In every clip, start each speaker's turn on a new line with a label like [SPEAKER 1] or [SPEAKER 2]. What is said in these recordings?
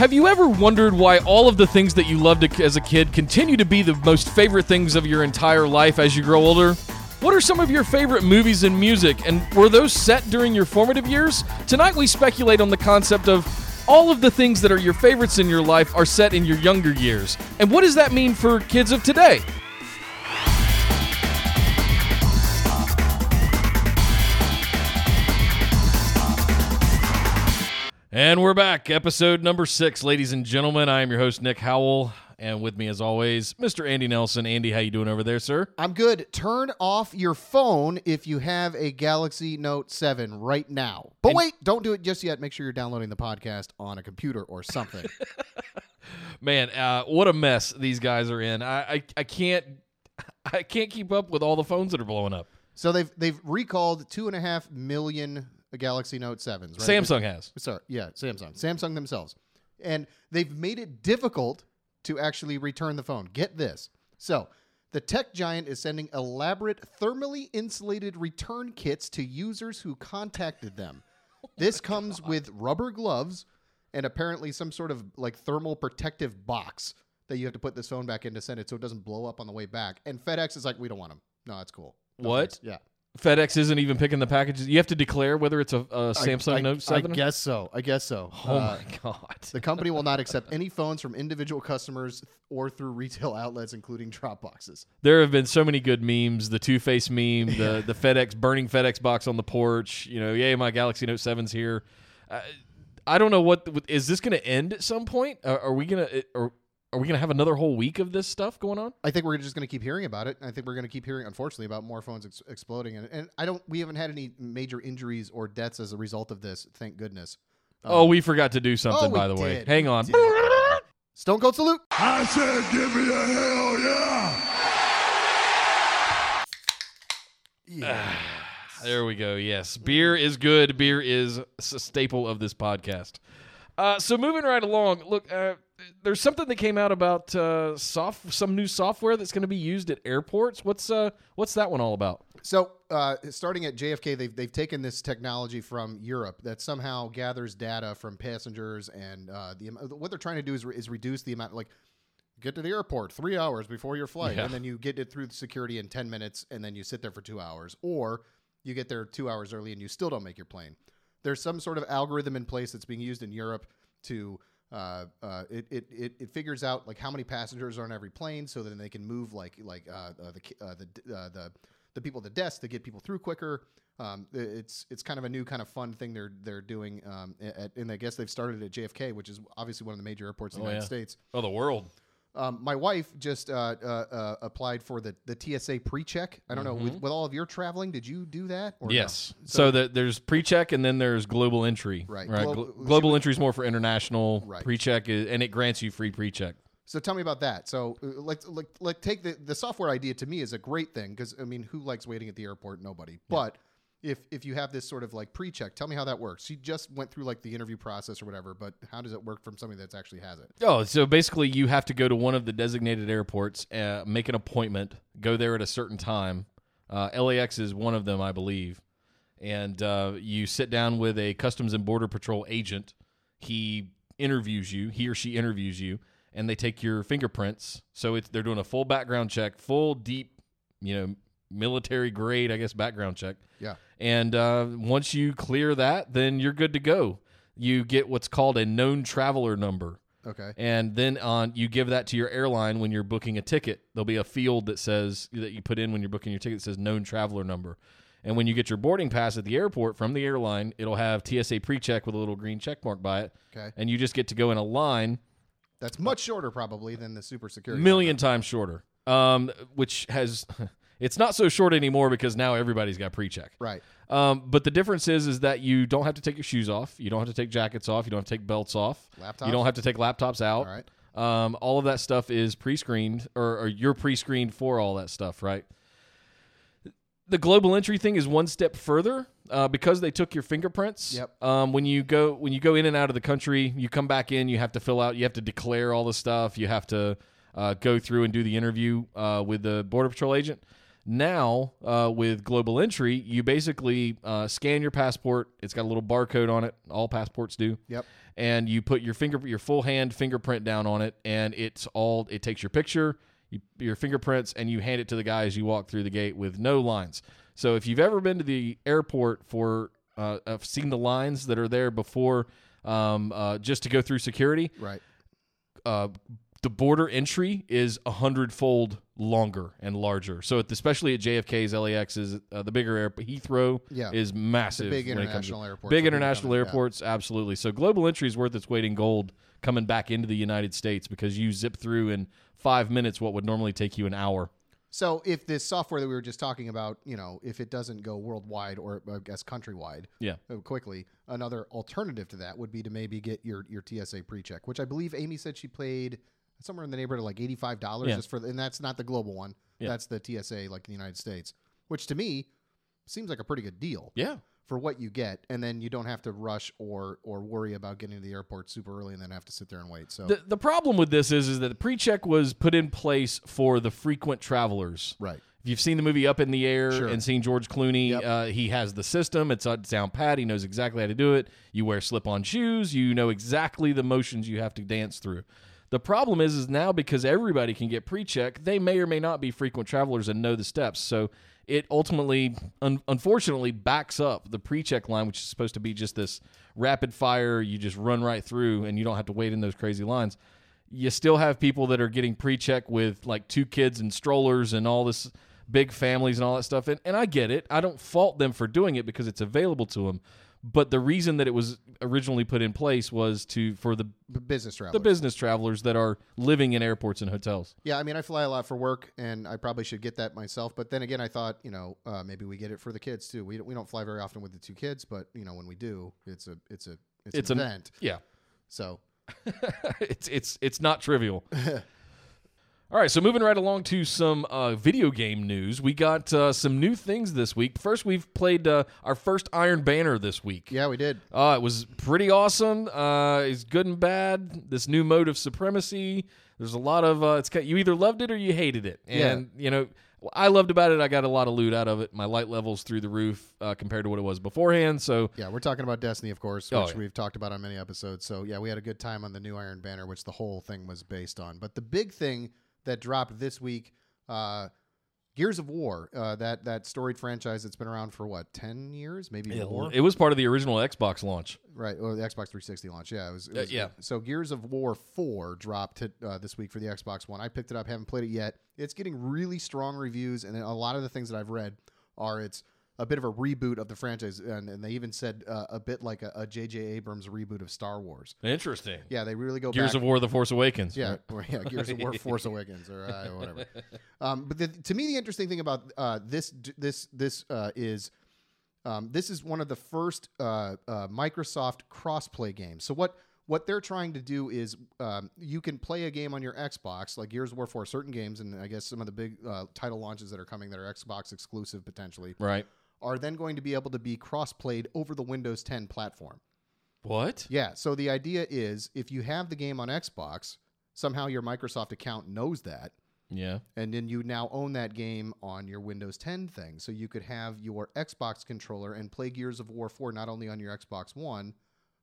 [SPEAKER 1] Have you ever wondered why all of the things that you loved as a kid continue to be the most favorite things of your entire life as you grow older? What are some of your favorite movies and music, and were those set during your formative years? Tonight we speculate on the concept of all of the things that are your favorites in your life are set in your younger years. And what does that mean for kids of today? And we're back, episode number six, ladies and gentlemen. I am your host Nick Howell, and with me, as always, Mr. Andy Nelson. Andy, how you doing over there, sir?
[SPEAKER 2] I'm good. Turn off your phone if you have a Galaxy Note 7 right now. But
[SPEAKER 1] And-
[SPEAKER 2] wait, don't do it just yet. Make sure you're downloading the podcast on a computer or something.
[SPEAKER 1] Man, uh, what a mess these guys are in. I, I I can't I can't keep up with all the phones that are blowing up.
[SPEAKER 2] so they've they've recalled two and a half million Galaxy Note 7s. Right?
[SPEAKER 1] Samsung has.
[SPEAKER 2] Sorry, yeah, Samsung. Samsung themselves. And they've made it difficult to actually return the phone. Get this. So, the tech giant is sending elaborate thermally insulated return kits to users who contacted them. This oh comes with rubber gloves and apparently some sort of like thermal protective box that you have to put this phone back in to send it so it doesn't blow up on the way back. And FedEx is like, we don't want them. No, that's cool. No
[SPEAKER 1] What?
[SPEAKER 2] Yeah.
[SPEAKER 1] FedEx isn't even picking the packages. You have to declare whether it's a, a Samsung
[SPEAKER 2] I, I-
[SPEAKER 1] Note 7.
[SPEAKER 2] I guess so. I guess so.
[SPEAKER 1] oh
[SPEAKER 2] Uh,
[SPEAKER 1] my god.
[SPEAKER 2] The company will not accept any phones from individual customers or through retail outlets, including drop boxes.
[SPEAKER 1] There have been so many good memes. The Two Face meme, the the FedEx burning FedEx box on the porch. You know, yay, my Galaxy Note 7's here. Uh, I don't know what is this going to end at some point. Are, are we gonna or are we gonna have another whole week of this stuff going on?
[SPEAKER 2] I think we're just going to keep hearing about it. I think we're going to keep hearing, unfortunately, about more phones ex- exploding. And, and I don't. We haven't had any major injuries or deaths as a result of this. Thank goodness. Um,
[SPEAKER 1] oh, we forgot to do something
[SPEAKER 2] oh,
[SPEAKER 1] by the way. Hang on.
[SPEAKER 2] did. Stone Cold salute.
[SPEAKER 3] I said, give me a hell yeah.
[SPEAKER 2] Yeah.
[SPEAKER 1] There we go. Yes, beer is good. Beer is a staple of this podcast. Uh, so moving right along, look, uh, there's something that came out about uh, soft, some new software that's going to be used at airports. What's uh, what's that one all about?
[SPEAKER 2] So, uh, starting at JFK, they've, they've taken this technology from Europe that somehow gathers data from passengers, and uh, the what they're trying to do is, re- is reduce the amount. Like, get to the airport three hours before your flight,
[SPEAKER 1] Yeah.
[SPEAKER 2] and then you get it through the security in ten minutes, and then you sit there for two hours, or you get there two hours early and you still don't make your plane. There's some sort of algorithm in place that's being used in Europe to uh, uh, it, it, it, it figures out like how many passengers are on every plane, so then they can move like like uh, uh, the uh, the uh, the the people at the desk to get people through quicker. Um, it's it's kind of a new kind of fun thing they're they're doing, um, at, and I guess they've started at JFK, which is obviously one of the major airports in the
[SPEAKER 1] Oh,
[SPEAKER 2] United
[SPEAKER 1] yeah.
[SPEAKER 2] States.
[SPEAKER 1] Oh, the world.
[SPEAKER 2] Um, my wife just uh, uh, uh, applied for the, the TSA pre-check. I don't know with, with all of your traveling, did you do that? Or no?
[SPEAKER 1] Mm-hmm. Yes. So, that there's pre-check and then there's global entry.
[SPEAKER 2] Right.
[SPEAKER 1] Right.
[SPEAKER 2] Glo-
[SPEAKER 1] Glo- global entry is more for international.
[SPEAKER 2] Right.
[SPEAKER 1] Pre-check is, and it grants you free pre-check.
[SPEAKER 2] So tell me about that. So like like like take the the software idea to me is a great thing because I mean who likes waiting at the airport? Nobody. But if if you have this sort of like pre-check, tell me how that works. She just went through like the interview process or whatever, but how does it work from somebody that actually has it?
[SPEAKER 1] Oh, so basically, you have to go to one of the designated airports, uh, make an appointment, go there at a certain time. Uh, LAX is one of them, I believe, and uh, you sit down with a Customs and Border Patrol agent. He interviews you, he or she interviews you, and they take your fingerprints. So it's they're doing a full background check, full deep, you know, military grade, I guess, background check.
[SPEAKER 2] Yeah.
[SPEAKER 1] And uh, once you clear that, then you're good to go. You get what's called a known traveler number
[SPEAKER 2] Okay.
[SPEAKER 1] and then on you give that to your airline when you're booking a ticket there'll be a field that says that you put in when you're booking your ticket that says known traveler number and when you get your boarding pass at the airport from the airline it'll have tsa pre-check with a little green check mark by it
[SPEAKER 2] Okay.
[SPEAKER 1] and you just get to go in a line
[SPEAKER 2] That's much shorter probably than the super security.
[SPEAKER 1] million times shorter um, which has it's not so short anymore because now everybody's got pre-check
[SPEAKER 2] Right.
[SPEAKER 1] um, but the difference is is that you don't have to take your shoes off you don't have to take jackets off you don't have to take belts off
[SPEAKER 2] Laptops?
[SPEAKER 1] you don't have to take laptops out
[SPEAKER 2] All right.
[SPEAKER 1] Um, all of that stuff is pre-screened, or, or you're pre-screened for all that stuff, right? The global entry thing is one step further uh, because they took your fingerprints.
[SPEAKER 2] Yep.
[SPEAKER 1] Um, when you go when you go in and out of the country, you come back in. You have to fill out. You have to declare all the stuff. You have to uh, go through and do the interview uh, with the border patrol agent. Now, uh, with global entry, you basically uh, scan your passport. It's got a little barcode on it. All passports do.
[SPEAKER 2] Yep.
[SPEAKER 1] And you put your finger, your full hand fingerprint down on it, and it's all. It takes your picture, you, your fingerprints, and you hand it to the guy as you walk through the gate with no lines. So if you've ever been to the airport for, uh, I've seen the lines that are there before, um, uh, just to go through security
[SPEAKER 2] Right.
[SPEAKER 1] The border entry is a hundredfold longer and larger. So, at, especially at JFK's, LAX is uh, the bigger airport. Heathrow
[SPEAKER 2] Yeah.
[SPEAKER 1] is massive.
[SPEAKER 2] big
[SPEAKER 1] when to-
[SPEAKER 2] international airports
[SPEAKER 1] Big international
[SPEAKER 2] coming, yeah.
[SPEAKER 1] airports, absolutely. So, global entry is worth its weight in gold coming back into the United States because you zip through in five minutes what would normally take you an hour.
[SPEAKER 2] So if this software that we were just talking about, you know, if it doesn't go worldwide or I guess countrywide,
[SPEAKER 1] Yeah.
[SPEAKER 2] uh, quickly, another alternative to that would be to maybe get your your TSA pre-check, which I believe Amy said she paid somewhere in the neighborhood of like eighty five dollars
[SPEAKER 1] Yeah.
[SPEAKER 2] just for, the, and that's not the global one.
[SPEAKER 1] Yeah.
[SPEAKER 2] That's the TSA like in the United States, which to me seems like a pretty good deal
[SPEAKER 1] Yeah.
[SPEAKER 2] for what you get, and then you don't have to rush or or worry about getting to the airport super early and then have to sit there and wait. So
[SPEAKER 1] The, the problem with this is, is that the pre check was put in place for the frequent travelers.
[SPEAKER 2] right,
[SPEAKER 1] If you've seen the movie Up in the Air
[SPEAKER 2] Sure.
[SPEAKER 1] and seen George Clooney,
[SPEAKER 2] Yep.
[SPEAKER 1] uh, he has the system. It's on down pat. He knows exactly how to do it. You wear slip-on shoes. You know exactly the motions you have to dance through. The problem is, is now because everybody can get pre-check, they may or may not be frequent travelers and know the steps. So it ultimately, un- unfortunately, backs up the pre-check line, which is supposed to be just this rapid fire. You just run right through, and you don't have to wait in those crazy lines you still have people that are getting pre-check with like two kids and strollers and all this big families and all that stuff and, and i get it i don't fault them for doing it because it's available to them but the reason that it was originally put in place was to for the
[SPEAKER 2] business travel.
[SPEAKER 1] the business travelers that are living in airports and hotels
[SPEAKER 2] Yeah, I mean, I fly a lot for work, and I probably should get that myself. But then again, I thought, you know, uh, maybe we get it for the kids too. We don't, we don't fly very often with the two kids, but you know, when we do, it's a it's a it's,
[SPEAKER 1] It's
[SPEAKER 2] an
[SPEAKER 1] an-
[SPEAKER 2] event.
[SPEAKER 1] yeah
[SPEAKER 2] So
[SPEAKER 1] it's it's it's not trivial. All right, so moving right along to some uh, video game news, we got uh, some new things this week. First, we've played uh, our first Iron Banner this week.
[SPEAKER 2] yeah, we did.
[SPEAKER 1] Uh, it was pretty awesome. Uh, it's good and bad. This new mode of supremacy. There's a lot of uh, it's kind you either loved it or you hated it, and you know I loved about it. I got a lot of loot out of it. My light levels through the roof uh, compared to what it was beforehand. So
[SPEAKER 2] Yeah, we're talking about Destiny, of course, which
[SPEAKER 1] Oh, yeah.
[SPEAKER 2] we've talked about on many episodes. So yeah, we had a good time on the new Iron Banner, which the whole thing was based on. But the big thing that dropped this week, uh, Gears of War, uh, that that storied franchise that's been around for what ten years, maybe more.
[SPEAKER 1] it was part of the original Xbox launch.
[SPEAKER 2] Right, or the Xbox 360 launch. Yeah, it was. It
[SPEAKER 1] Uh, yeah.
[SPEAKER 2] So Gears of War 4 dropped it, uh, this week for the Xbox One. I picked it up, haven't played it yet. It's getting really strong reviews, and a lot of the things that I've read are it's a bit of a reboot of the franchise, and, and they even said uh, a bit like a, J.J. Abrams reboot of Star Wars.
[SPEAKER 1] Interesting.
[SPEAKER 2] Yeah, they really go
[SPEAKER 1] Gears
[SPEAKER 2] back.
[SPEAKER 1] of War: The Force Awakens.
[SPEAKER 2] Yeah, or, yeah, Gears of War, Force Awakens, or uh, whatever. Um, but the, to me, the interesting thing about uh, this this this uh, is um, this is one of the first uh, uh, Microsoft crossplay games. So what what they're trying to do is um, you can play a game on your Xbox, like Gears of War for certain games, and I guess some of the big uh, title launches that are coming that are Xbox exclusive potentially
[SPEAKER 1] Right.
[SPEAKER 2] Are then going to be able to be cross played over the Windows 10 platform.
[SPEAKER 1] What?
[SPEAKER 2] Yeah. So the idea is if you have the game on Xbox, somehow your Microsoft account knows that,
[SPEAKER 1] Yeah.
[SPEAKER 2] and then you now own that game on your Windows 10 thing. So you could have your Xbox controller and play Gears of War 4 not only on your Xbox One,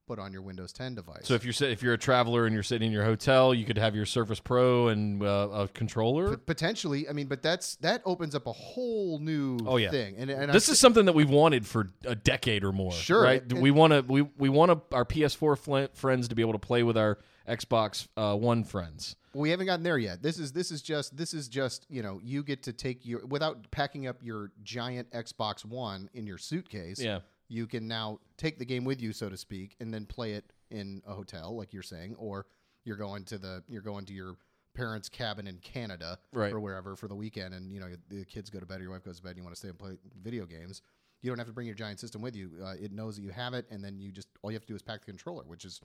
[SPEAKER 2] but on your Windows 10 device.
[SPEAKER 1] So if you're if you're a traveler and you're sitting in your hotel, you could have your Surface Pro and uh, a controller.
[SPEAKER 2] P- potentially, I mean, but that's that opens up a whole new
[SPEAKER 1] Oh, yeah.
[SPEAKER 2] thing. And, and
[SPEAKER 1] this
[SPEAKER 2] I,
[SPEAKER 1] is something that we've wanted for a decade or more.
[SPEAKER 2] Sure,
[SPEAKER 1] right?
[SPEAKER 2] and-
[SPEAKER 1] we want to we we want our PS4 fl- friends to be able to play with our Xbox uh, One friends.
[SPEAKER 2] we haven't gotten there yet. This is this is just this is just you know you get to take your without packing up your giant Xbox One in your suitcase.
[SPEAKER 1] Yeah.
[SPEAKER 2] You can now take the game with you, so to speak, and then play it in a hotel, like you're saying, or you're going to the you're going to your parents' cabin in Canada
[SPEAKER 1] Right.
[SPEAKER 2] or wherever for the weekend, and you know the kids go to bed, your wife goes to bed, and you want to stay and play video games. You don't have to bring your giant system with you. Uh, it knows that you have it, and then you just all you have to do is pack the controller, which is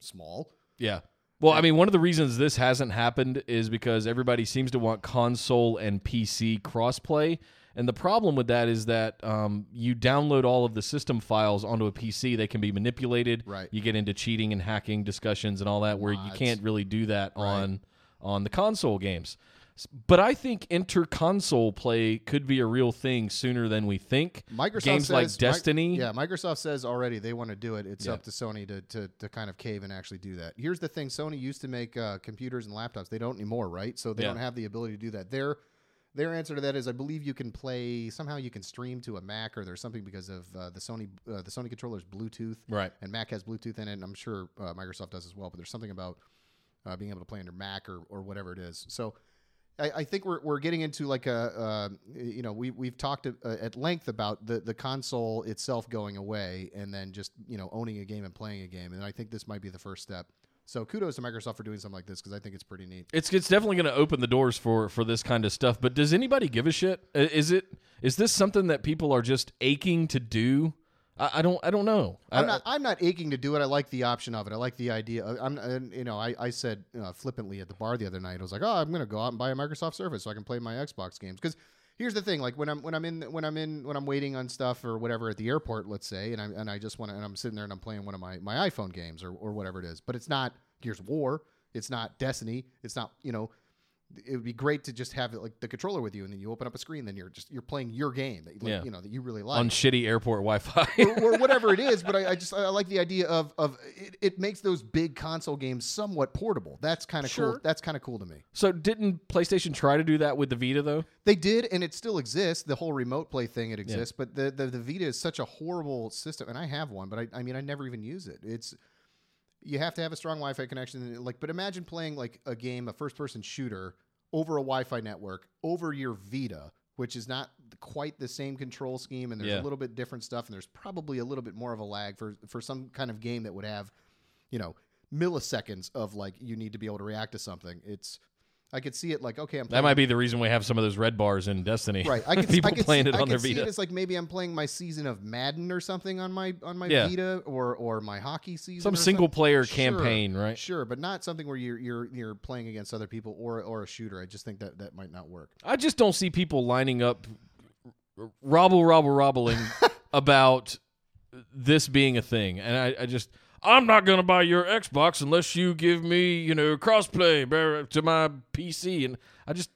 [SPEAKER 2] small.
[SPEAKER 1] Yeah. Well, I mean, one of the reasons this hasn't happened is because everybody seems to want console and PC crossplay. And the problem with that is that um, you download all of the system files onto a PC. They can be manipulated.
[SPEAKER 2] Right.
[SPEAKER 1] You get into cheating and hacking discussions and all that, where you can't really do that on on the console games. But I think inter-console play could be a real thing sooner than we think.
[SPEAKER 2] Microsoft
[SPEAKER 1] games
[SPEAKER 2] says,
[SPEAKER 1] like
[SPEAKER 2] Mi-
[SPEAKER 1] Destiny.
[SPEAKER 2] yeah, Microsoft says already they want to do it. It's
[SPEAKER 1] Yeah.
[SPEAKER 2] up to Sony to, to to kind of cave and actually do that. Here's the thing: Sony used to make uh, computers and laptops. They don't anymore, right? So they
[SPEAKER 1] Yeah.
[SPEAKER 2] don't have the ability to do that. Their their answer to that is, I believe you can play somehow. You can stream to a Mac, or there's something because of uh, the Sony uh, the Sony controller's Bluetooth,
[SPEAKER 1] Right.
[SPEAKER 2] and Mac has Bluetooth in it. And I'm sure uh, Microsoft does as well. But there's something about uh, being able to play under Mac or, or whatever it is. So I, I think we're, we're getting into like a uh, you know we we've talked uh, at length about the the console itself going away and then just you know owning a game and playing a game. And I think this might be the first step. So kudos to Microsoft for doing something like this because I think it's pretty neat.
[SPEAKER 1] It's it's definitely going to open the doors for for this kind of stuff. But does anybody give a shit? Is it is this something that people are just aching to do? I, I don't I don't know. I-
[SPEAKER 2] I'm not. I'm not aching to do it. I like the option of it. I like the idea. of- I'm. You know, I, I said uh, flippantly at the bar the other night. I was like, oh, I'm going to go out and buy a Microsoft Surface so I can play my Xbox games. Because here's the thing: like when I'm when I'm in when I'm in when I'm waiting on stuff or whatever at the airport, let's say, and I and I just want to and I'm sitting there and I'm playing one of my my iPhone games or or whatever it is. But it's not Gears of War. It's not Destiny. It's not you know. It would be great to just have it like the controller with you, and then you open up a screen, then you're just you're playing your game that you, like,
[SPEAKER 1] Yeah.
[SPEAKER 2] you know that you really like
[SPEAKER 1] on shitty airport Wi-Fi.
[SPEAKER 2] or, or whatever it is. But I, I just I like the idea of of it, it makes those big console games somewhat portable. That's kind of
[SPEAKER 1] Sure.
[SPEAKER 2] cool. That's kind of cool to me.
[SPEAKER 1] so didn't PlayStation try to do that with the Vita though?
[SPEAKER 2] They did, and it still exists. The whole remote play thing it exists, but the, the the Vita is such a horrible system, and I have one, but I I mean I never even use it. It's you have to have a strong Wi-Fi connection. Like, but imagine playing like a game, a first-person shooter, over a Wi-Fi network, over your Vita, which is not quite the same control scheme, and there's
[SPEAKER 1] Yeah.
[SPEAKER 2] a little bit different stuff, and there's probably a little bit more of a lag for for some kind of game that would have, you know, milliseconds of like you need to be able to react to something. It's I could see it like okay, I'm
[SPEAKER 1] That might be the reason we have some of those red bars in Destiny.
[SPEAKER 2] Right. I could
[SPEAKER 1] people
[SPEAKER 2] I could
[SPEAKER 1] playing
[SPEAKER 2] see,
[SPEAKER 1] it
[SPEAKER 2] I
[SPEAKER 1] their
[SPEAKER 2] see
[SPEAKER 1] Vita.
[SPEAKER 2] it as like maybe I'm playing my season of Madden or something on my on my
[SPEAKER 1] Yeah.
[SPEAKER 2] Vita or or my hockey season.
[SPEAKER 1] Some single
[SPEAKER 2] something.
[SPEAKER 1] player
[SPEAKER 2] Sure,
[SPEAKER 1] campaign, right?
[SPEAKER 2] Sure, but not something where you're you're you're playing against other people or or a shooter. I just think that that might not work.
[SPEAKER 1] I just don't see people lining up, robble, robble, robbling about this being a thing, and I, I just. I'm not gonna buy your Xbox unless you give me, you know, crossplay to my PC, and I just,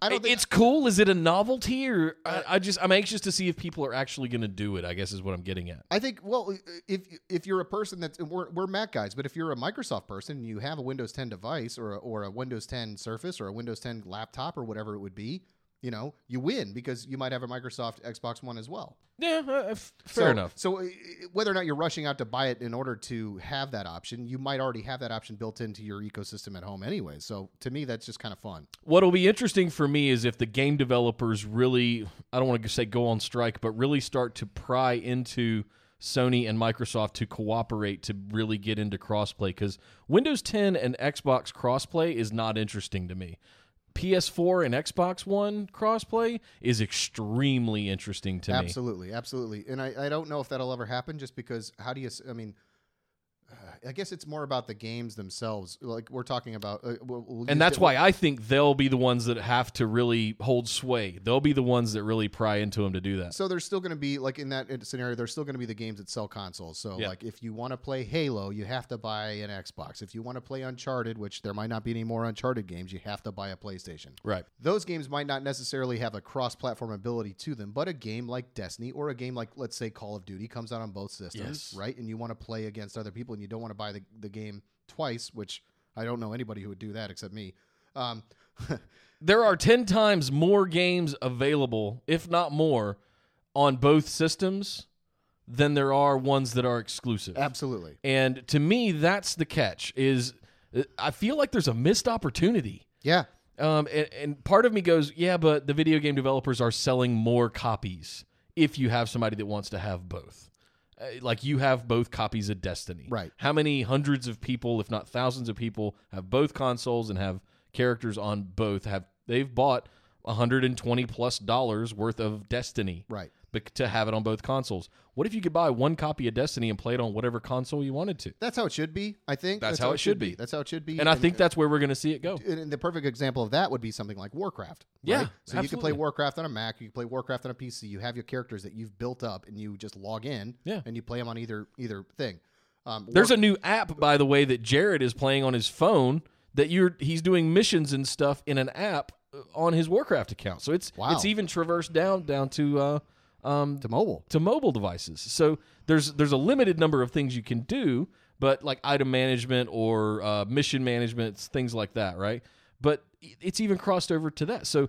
[SPEAKER 2] I don't think
[SPEAKER 1] it's cool. Is it a novelty, or I, uh, I just, I'm anxious to see if people are actually gonna do it. I guess is what I'm getting at.
[SPEAKER 2] I think well, if if you're a person that's we're, we're Mac guys, but if you're a Microsoft person and you have a Windows 10 device or a, or a Windows 10 Surface or a Windows 10 laptop or whatever it would be, you know, you win because you might have a Microsoft Xbox One as well.
[SPEAKER 1] Yeah, uh, f- fair
[SPEAKER 2] so,
[SPEAKER 1] enough.
[SPEAKER 2] So uh, whether or not you're rushing out to buy it in order to have that option, you might already have that option built into your ecosystem at home anyway. So to me, that's just kind of fun.
[SPEAKER 1] What'll be interesting for me is if the game developers really, I don't want to say go on strike, but really start to pry into Sony and Microsoft to cooperate to really get into crossplay because Windows 10 and Xbox crossplay is not interesting to me. PS4 and Xbox One crossplay is extremely interesting to me.
[SPEAKER 2] Absolutely, absolutely. And I, I don't know if that'll ever happen just because how do you, I mean, I guess it's more about the games themselves. Like we're talking about, uh, we'll, we'll
[SPEAKER 1] And that's
[SPEAKER 2] it-
[SPEAKER 1] why I think they'll be the ones that have to really hold sway. They'll be the ones that really pry into them to do that.
[SPEAKER 2] So there's still going to be like in that scenario, there's still going to be the games that sell consoles. So
[SPEAKER 1] Yeah.
[SPEAKER 2] like if you want to play Halo, you have to buy an Xbox. If you want to play Uncharted, which there might not be any more Uncharted games, you have to buy a PlayStation.
[SPEAKER 1] Right.
[SPEAKER 2] Those games might not necessarily have a cross-platform ability to them, but a game like Destiny or a game like let's say Call of Duty comes out on both systems,
[SPEAKER 1] Yes.
[SPEAKER 2] right? And you want to play against other people and you don't want to buy the, the game twice, which I don't know anybody who would do that except me. Um,
[SPEAKER 1] there are 10 times more games available, if not more, on both systems than there are ones that are exclusive.
[SPEAKER 2] absolutely.
[SPEAKER 1] And to me, that's the catch is uh, I feel like there's a missed opportunity.
[SPEAKER 2] Yeah.
[SPEAKER 1] Um, and, and part of me goes, yeah, but the video game developers are selling more copies if you have somebody that wants to have both. Uh, like you have both copies of Destiny.
[SPEAKER 2] Right.
[SPEAKER 1] How many hundreds of people, if not thousands of people, have both consoles and have characters on both? Have they've bought 120 plus dollars worth of Destiny
[SPEAKER 2] Right.
[SPEAKER 1] To have it on both consoles? What if you could buy one copy of Destiny and play it on whatever console you wanted to?
[SPEAKER 2] That's how it should be, I think.
[SPEAKER 1] That's how it should be.
[SPEAKER 2] That's how it should be.
[SPEAKER 1] And I think that's where we're going to see it go.
[SPEAKER 2] and and the perfect example of that would be something like Warcraft.
[SPEAKER 1] Yeah,
[SPEAKER 2] right? So you can play. Warcraft on a Mac, you can play Warcraft on a PC. You have your characters that you've built up, and you just log in.
[SPEAKER 1] Yeah.
[SPEAKER 2] and you play them on either either thing. Um,
[SPEAKER 1] There's
[SPEAKER 2] War-
[SPEAKER 1] a new app, by the way, that Jared is playing on his phone. That you're he's doing missions and stuff in an app on his Warcraft account. So it's
[SPEAKER 2] Wow.
[SPEAKER 1] it's even traversed down down to uh, um,
[SPEAKER 2] To mobile.
[SPEAKER 1] to mobile devices. So there's there's a limited number of things you can do, but like item management or uh, mission management, things like that, right? But it's even crossed over to that. So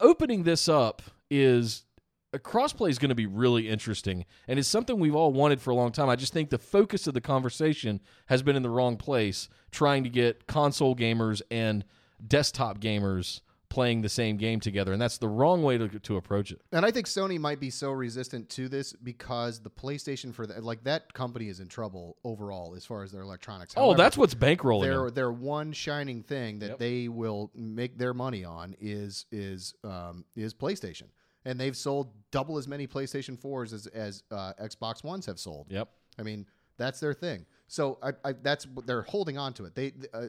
[SPEAKER 1] opening this up is a crossplay is going to be really interesting and it's something we've all wanted for a long time. I just think the focus of the conversation has been in the wrong place trying to get console gamers and desktop gamers playing the same game together and that's the wrong way to to approach it.
[SPEAKER 2] And I think Sony might be so resistant to this because the PlayStation for the, like that company is in trouble overall as far as their electronics.
[SPEAKER 1] Oh, that's what's bankrolling.
[SPEAKER 2] their
[SPEAKER 1] them.
[SPEAKER 2] their one shining thing that
[SPEAKER 1] Yep.
[SPEAKER 2] they will make their money on is is um, is PlayStation, and they've sold double as many PlayStation fours as as uh, Xbox Ones have sold.
[SPEAKER 1] Yep.
[SPEAKER 2] I mean, that's their thing. So I, I that's what they're holding on to it. They uh,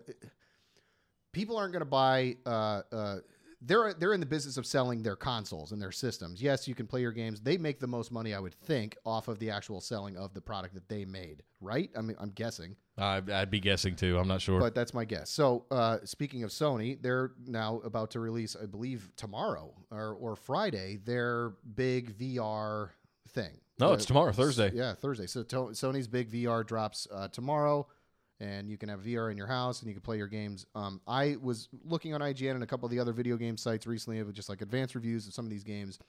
[SPEAKER 2] people aren't going to buy. Uh, uh, they're they're in the business of selling their consoles and their systems. Yes, you can play your games. They make the most money, I would think, off of the actual selling of the product that they made. Right? I mean, I'm guessing,
[SPEAKER 1] I'd, I'd be guessing too. I'm not sure.
[SPEAKER 2] but that's my guess. So, uh, speaking of Sony, they're now about to release, I believe, tomorrow or or Friday, their big VR thing.
[SPEAKER 1] No,
[SPEAKER 2] Uh,
[SPEAKER 1] it's tomorrow, Thursday.
[SPEAKER 2] Yeah, Thursday. So to- Sony's big VR drops uh, tomorrow, and you can have VR in your house and you can play your games. Um, I was looking on IGN and a couple of the other video game sites recently of just like advanced reviews of some of these games.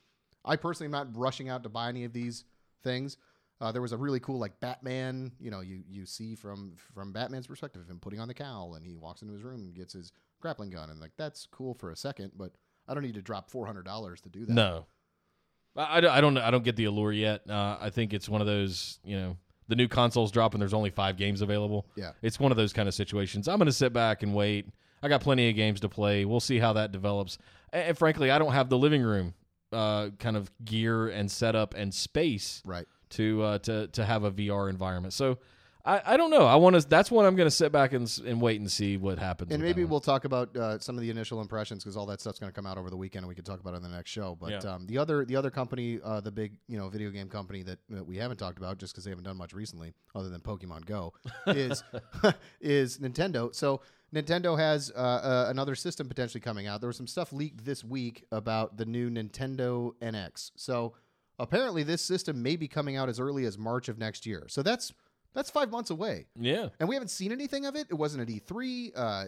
[SPEAKER 2] I personally am not rushing out to buy any of these things. Uh, there was a really cool like Batman. You know, you you see from from Batman's perspective him putting on the cowl and he walks into his room and gets his grappling gun and like that's cool for a second, but I don't need to drop four hundred dollars to do that.
[SPEAKER 1] no, I, I don't. I don't get the allure yet. Uh, I think it's one of those. You know, the new consoles drop and there's only five games available.
[SPEAKER 2] Yeah.
[SPEAKER 1] It's one of those kind of situations. I'm going to sit back and wait. I got plenty of games to play. We'll see how that develops. And, and frankly, I don't have the living room uh, kind of gear and setup and space
[SPEAKER 2] Right.
[SPEAKER 1] to uh, to to have a VR environment. So. I, I don't know. I want to. That's when I'm going to sit back and, and wait and see what happens.
[SPEAKER 2] And maybe we'll talk about uh, some of the initial impressions because all that stuff's going to come out over the weekend, and we can talk about it in the next show. But
[SPEAKER 1] Yeah.
[SPEAKER 2] um, the other the other company, uh, the big you know video game company that, that we haven't talked about just because they haven't done much recently, other than Pokemon Go, is is Nintendo. So Nintendo has uh, uh, another system potentially coming out. There was some stuff leaked this week about the new Nintendo NX. So apparently, this system may be coming out as early as March of next year. So that's that's five months away
[SPEAKER 1] Yeah.
[SPEAKER 2] and we haven't seen anything of it. It wasn't at E3. Uh,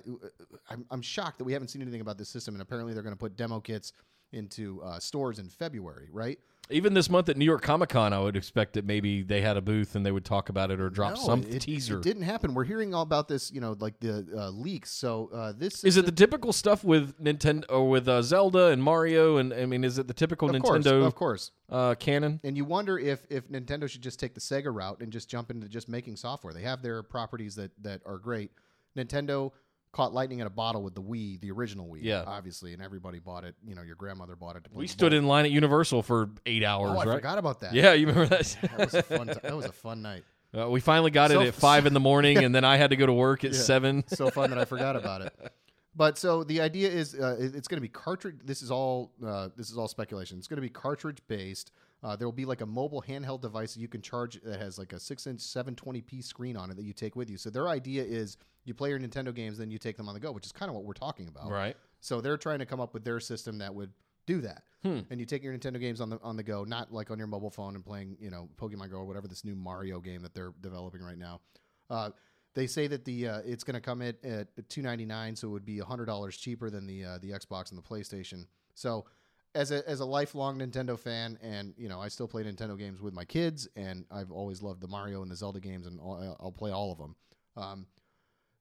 [SPEAKER 2] I'm, I'm shocked that we haven't seen anything about this system, and apparently they're going to put demo kits into uh, stores in February, right?
[SPEAKER 1] Even this month at New York Comic Con, I would expect that maybe they had a booth and they would talk about it or drop
[SPEAKER 2] No,
[SPEAKER 1] some
[SPEAKER 2] it,
[SPEAKER 1] teaser.
[SPEAKER 2] It didn't happen. We're hearing all about this, you know, like the uh, leaks. So uh, this
[SPEAKER 1] Is it the typical stuff with Nintendo or with uh, Zelda and Mario? And I mean, is it the typical
[SPEAKER 2] of course,
[SPEAKER 1] Nintendo
[SPEAKER 2] of course.
[SPEAKER 1] uh, canon?
[SPEAKER 2] And you wonder if if Nintendo should just take the Sega route and just jump into just making software. They have their properties that that are great. Nintendo caught lightning in a bottle with the Wii, the original Wii,
[SPEAKER 1] Yeah.
[SPEAKER 2] obviously, and everybody bought it. You know, your grandmother bought it. To play
[SPEAKER 1] We stood in line at Universal for eight hours,
[SPEAKER 2] Oh, I
[SPEAKER 1] right?
[SPEAKER 2] forgot about that.
[SPEAKER 1] Yeah, you remember that?
[SPEAKER 2] that was a fun. T- that was a fun night.
[SPEAKER 1] uh, we finally got
[SPEAKER 2] So-
[SPEAKER 1] it at five in the morning, and then I had to go to work at
[SPEAKER 2] Yeah.
[SPEAKER 1] seven.
[SPEAKER 2] So fun that I forgot about it. But so the idea is, uh, it's going to be cartridge. This is all. Uh, this is all speculation. It's going to be cartridge based. Uh, there will be like a mobile handheld device that you can charge that has like a six inch 720p screen on it that you take with you. So their idea is you play your Nintendo games, then you take them on the go, which is kind of what we're talking about.
[SPEAKER 1] Right.
[SPEAKER 2] So they're trying to come up with their system that would do that.
[SPEAKER 1] Hmm.
[SPEAKER 2] And you take your Nintendo games on the on the go, not like on your mobile phone and playing, you know, Pokemon Go or whatever this new Mario game that they're developing right now. Uh, they say that the uh, it's going to come at, at two ninety nine, so it would be hundred dollars cheaper than the uh, the Xbox and the PlayStation. So as a as a lifelong Nintendo fan, and you know, I still play Nintendo games with my kids, and I've always loved the Mario and the Zelda games, and I'll, I'll play all of them. Um,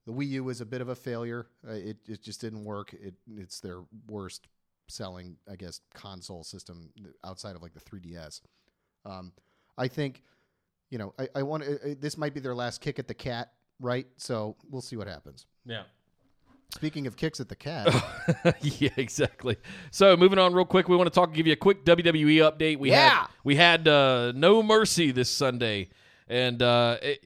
[SPEAKER 2] the Wii U was a bit of a failure. Uh, it it just didn't work. It it's their worst selling, I guess, console system outside of like the 3DS. Um, I think, you know, I, I want uh, this might be their last kick at the cat, right? So we'll see what happens.
[SPEAKER 1] Yeah.
[SPEAKER 2] Speaking of kicks at the cat,
[SPEAKER 1] yeah, exactly. So moving on real quick, we want to talk, give you a quick WWE update. We
[SPEAKER 2] Yeah.
[SPEAKER 1] had we had uh, no mercy this Sunday, and uh, it,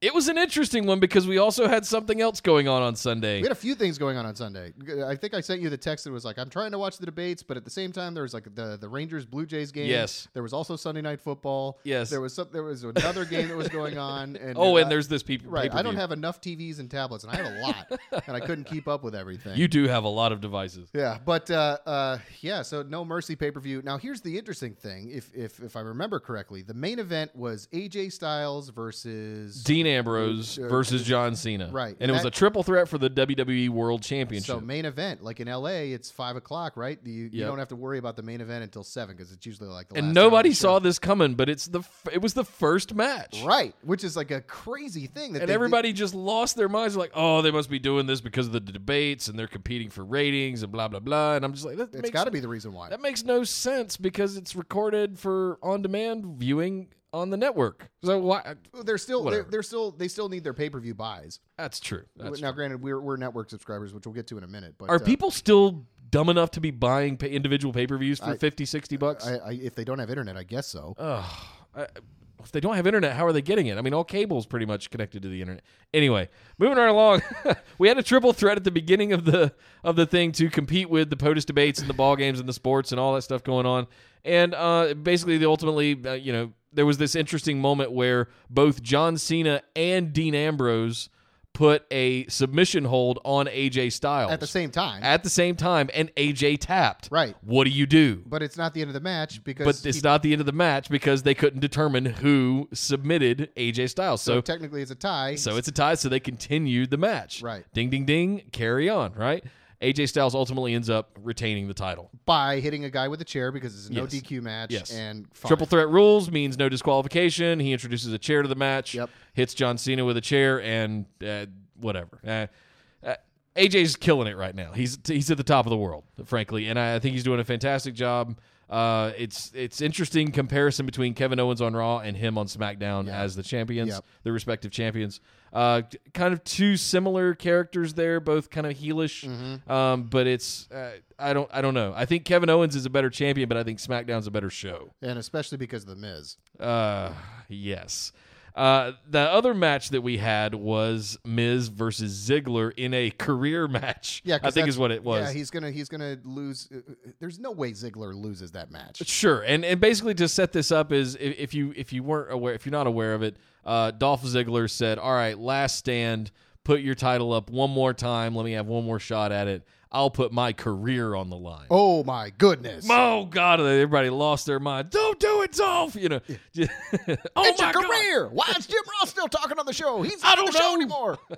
[SPEAKER 1] It was an interesting one because we also had something else going on on Sunday.
[SPEAKER 2] We had a few things going on on Sunday. I think I sent you the text that was like, "I'm trying to watch the debates," but at the same time, there was like the the Rangers Blue Jays game.
[SPEAKER 1] Yes.
[SPEAKER 2] There was also Sunday night football.
[SPEAKER 1] Yes.
[SPEAKER 2] There was some, there was another game that was going on. And
[SPEAKER 1] oh, and there's this people.
[SPEAKER 2] right. I don't have enough TVs and tablets, and I have a lot, and I couldn't keep up with everything.
[SPEAKER 1] You do have a lot of devices.
[SPEAKER 2] Yeah, but uh, uh, yeah, so no mercy pay per view. Now here's the interesting thing: if if if I remember correctly, the main event was AJ Styles versus
[SPEAKER 1] Dean Ambrose
[SPEAKER 2] Uh,
[SPEAKER 1] versus John Cena.
[SPEAKER 2] Right.
[SPEAKER 1] And it was
[SPEAKER 2] That-
[SPEAKER 1] a triple threat for the WWE World Championship.
[SPEAKER 2] So main event, like in LA, it's five o'clock, right? You, you don't have to worry about the main event until seven because it's usually like the
[SPEAKER 1] and nobody saw this coming, but it's the f- it was the first match.
[SPEAKER 2] right, which is like a crazy thing that
[SPEAKER 1] And
[SPEAKER 2] did-
[SPEAKER 1] everybody just lost their minds. Like, oh, they must be doing this because of the debates, and they're competing for ratings, and blah blah blah. And I'm just like, that
[SPEAKER 2] It's got to be the reason why.
[SPEAKER 1] that makes no sense because it's recorded for on demand viewing on the network. So why?
[SPEAKER 2] They're still they're, they're still they still need their pay per view buys.
[SPEAKER 1] That's true. That's
[SPEAKER 2] now,
[SPEAKER 1] true.
[SPEAKER 2] granted, we're we're network subscribers, which we'll get to in a minute. But
[SPEAKER 1] Are
[SPEAKER 2] uh,
[SPEAKER 1] people still dumb enough to be buying pay- individual pay per views for
[SPEAKER 2] I-
[SPEAKER 1] 50, 60 bucks?
[SPEAKER 2] I, I, if they don't have internet, I guess so.
[SPEAKER 1] Ugh. I, if they don't have internet, how are they getting it? I mean, all cable's pretty much connected to the internet. Anyway, moving right along, we had a triple threat at the beginning of the of the thing to compete with the POTUS debates and the ball games and the sports and all that stuff going on. And uh, basically, the ultimately, uh, you know, there was this interesting moment where both John Cena and Dean Ambrose put a submission hold on AJ Styles
[SPEAKER 2] At the same time,
[SPEAKER 1] at the same time, and AJ tapped.
[SPEAKER 2] Right.
[SPEAKER 1] What do you do?
[SPEAKER 2] but it's not the end of the match because
[SPEAKER 1] But it's
[SPEAKER 2] he-
[SPEAKER 1] not the end of the match because they couldn't determine who submitted AJ Styles.
[SPEAKER 2] so
[SPEAKER 1] So,
[SPEAKER 2] technically it's a tie.
[SPEAKER 1] so it's a tie. So they continued the match.
[SPEAKER 2] Right.
[SPEAKER 1] Ding, ding, ding. Carry on. Right. AJ Styles ultimately ends up retaining the title.
[SPEAKER 2] by hitting a guy with a chair because it's a no
[SPEAKER 1] Yes.
[SPEAKER 2] DQ match.
[SPEAKER 1] Yes.
[SPEAKER 2] and fine.
[SPEAKER 1] Triple threat rules means no disqualification. He introduces a chair to the match.
[SPEAKER 2] Yep.
[SPEAKER 1] Hits John Cena with a chair and uh, whatever. Uh, uh, AJ's killing it right now. He's he's at the top of the world, frankly, and I, I think he's doing a fantastic job. Uh, it's it's interesting comparison between Kevin Owens on Raw and him on SmackDown
[SPEAKER 2] Yeah.
[SPEAKER 1] as the champions,
[SPEAKER 2] Yep.
[SPEAKER 1] the respective champions. Uh, kind of two similar characters there, both kind of heelish.
[SPEAKER 2] Mm-hmm.
[SPEAKER 1] Um, but it's uh, I don't I don't know. I think Kevin Owens is a better champion, but I think SmackDown's a better show.
[SPEAKER 2] and especially because of the Miz.
[SPEAKER 1] Uh, yes. Uh, the other match that we had was Miz versus Ziggler in a career match.
[SPEAKER 2] Yeah,
[SPEAKER 1] I think is what it was.
[SPEAKER 2] Yeah, he's gonna he's gonna lose. uh, uh, There's no way Ziggler loses that match.
[SPEAKER 1] Sure, and and basically to set this up is if, if you if you weren't aware if you're not aware of it, uh, Dolph Ziggler said, "All right, last stand, put your title up one more time. Let me have one more shot at it. I'll put my career on the line."
[SPEAKER 2] Oh my goodness!
[SPEAKER 1] Oh God! Everybody lost their mind. Don't do it, Dolph. You know. oh
[SPEAKER 2] it's
[SPEAKER 1] my
[SPEAKER 2] your
[SPEAKER 1] God.
[SPEAKER 2] career. Why is Jim Ross still talking on the show? He's not on
[SPEAKER 1] don't
[SPEAKER 2] the show anymore.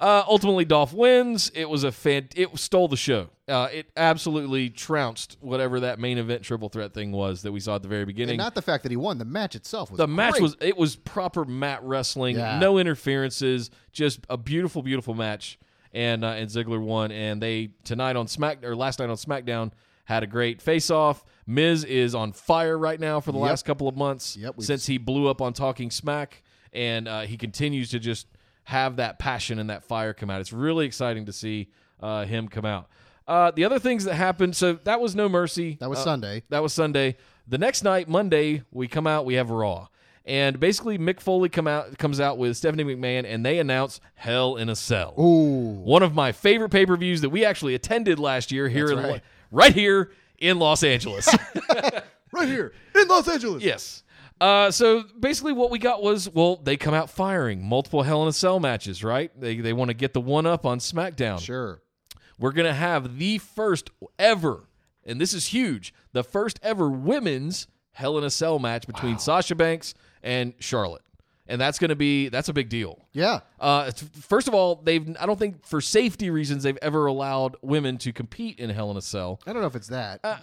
[SPEAKER 1] Uh, ultimately, Dolph wins. It was a fan. It stole the show. Uh, it absolutely trounced whatever that main event triple threat thing was that we saw at the very beginning.
[SPEAKER 2] and not the fact that he won. The match itself was
[SPEAKER 1] the match was it was proper mat wrestling,
[SPEAKER 2] Yeah.
[SPEAKER 1] no interferences, just a beautiful, beautiful match. And uh, and Ziggler won. And they tonight on Smack or last night on SmackDown had a great face off. Miz is on fire right now for the
[SPEAKER 2] Yep.
[SPEAKER 1] last couple of months
[SPEAKER 2] Yep,
[SPEAKER 1] since he blew up on Talking Smack, and uh, he continues to just have that passion and that fire come out. It's really exciting to see uh, him come out. Uh, the other things that happened, so that was No Mercy.
[SPEAKER 2] That was
[SPEAKER 1] Uh,
[SPEAKER 2] Sunday.
[SPEAKER 1] that was Sunday. The next night, Monday, we come out. We have Raw, and basically Mick Foley come out comes out with Stephanie McMahon, and they announce Hell in a Cell.
[SPEAKER 2] Ooh,
[SPEAKER 1] One of my favorite pay per views that we actually attended last year here
[SPEAKER 2] That's
[SPEAKER 1] in
[SPEAKER 2] right.
[SPEAKER 1] right here in Los Angeles.
[SPEAKER 2] right here in Los Angeles.
[SPEAKER 1] yes. Uh, so basically, what we got was well, they come out firing multiple Hell in a Cell matches, right? They they want to get the one up on SmackDown.
[SPEAKER 2] Sure.
[SPEAKER 1] we're going to have the first ever, and this is huge, the first ever women's Hell in a Cell match between Sasha Banks and Charlotte. And that's going to be that's a big deal.
[SPEAKER 2] Yeah.
[SPEAKER 1] Uh, first of all, they've I don't think for safety reasons they've ever allowed women to compete in Hell in a Cell.
[SPEAKER 2] I don't know if it's that.
[SPEAKER 1] Uh,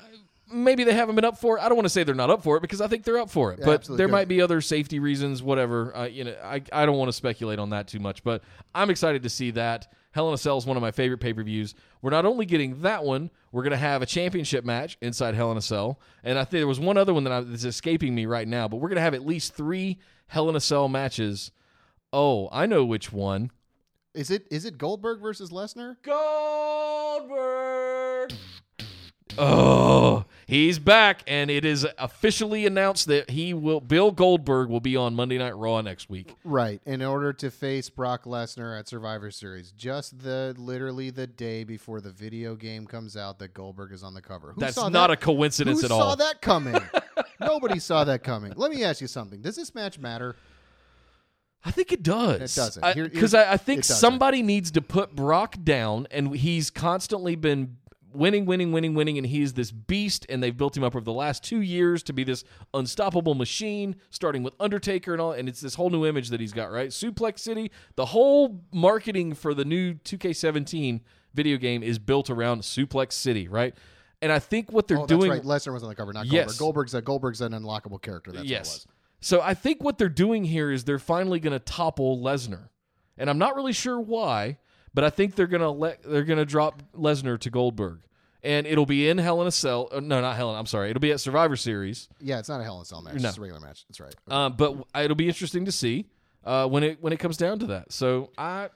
[SPEAKER 1] Maybe they haven't been up for it. I don't want to say they're not up for it because I think they're up for it.
[SPEAKER 2] Yeah,
[SPEAKER 1] but there
[SPEAKER 2] Good.
[SPEAKER 1] might be other safety reasons, whatever. Uh, you know, I, I don't want to speculate on that too much. But I'm excited to see that. Hell in a Cell is one of my favorite pay per views. We're not only getting that one, we're going to have a championship match inside Hell in a Cell, and I think there was one other one that I, that's escaping me right now. But we're going to have at least three Hell in a Cell matches. Oh, I know which one.
[SPEAKER 2] is it is it Goldberg versus Lesnar?
[SPEAKER 1] Goldberg. Oh, He's back, and it is officially announced that he will. Bill Goldberg will be on Monday Night Raw next week.
[SPEAKER 2] Right, in order to face Brock Lesnar at Survivor Series, just the literally the day before the video game comes out that Goldberg is on the cover. Who
[SPEAKER 1] That's not
[SPEAKER 2] that?
[SPEAKER 1] a coincidence
[SPEAKER 2] Who
[SPEAKER 1] at all.
[SPEAKER 2] saw that coming? Nobody saw that coming. Let me ask you something. Does this match matter?
[SPEAKER 1] I think it does.
[SPEAKER 2] It doesn't.
[SPEAKER 1] Because I, I think somebody needs to put Brock down, and he's constantly been winning, winning, winning, winning, and he's this beast, and they've built him up over the last two years to be this unstoppable machine, starting with Undertaker and all, and it's this whole new image that he's got, right? Suplex City, the whole marketing for the new 2K17 video game is built around Suplex City, right? And I think what they're
[SPEAKER 2] Oh,
[SPEAKER 1] doing
[SPEAKER 2] that's right. Lesnar was on the cover, not
[SPEAKER 1] Yes.
[SPEAKER 2] Goldberg. Goldberg's a, Goldberg's an unlockable character. That's
[SPEAKER 1] yes.
[SPEAKER 2] what it was.
[SPEAKER 1] So I think what they're doing here is they're finally going to topple Lesnar, and I'm not really sure why, but I think they're going to let they're to drop Lesnar to Goldberg, and it'll be in Hell in a Cell. uh, No, not Hell. in- I'm sorry. It'll be at Survivor Series,
[SPEAKER 2] Yeah, it's not a Hell in a Cell match.
[SPEAKER 1] No.
[SPEAKER 2] It's a regular match. That's right.
[SPEAKER 1] uh, but it'll be interesting to see uh, when it when it comes down to that. So I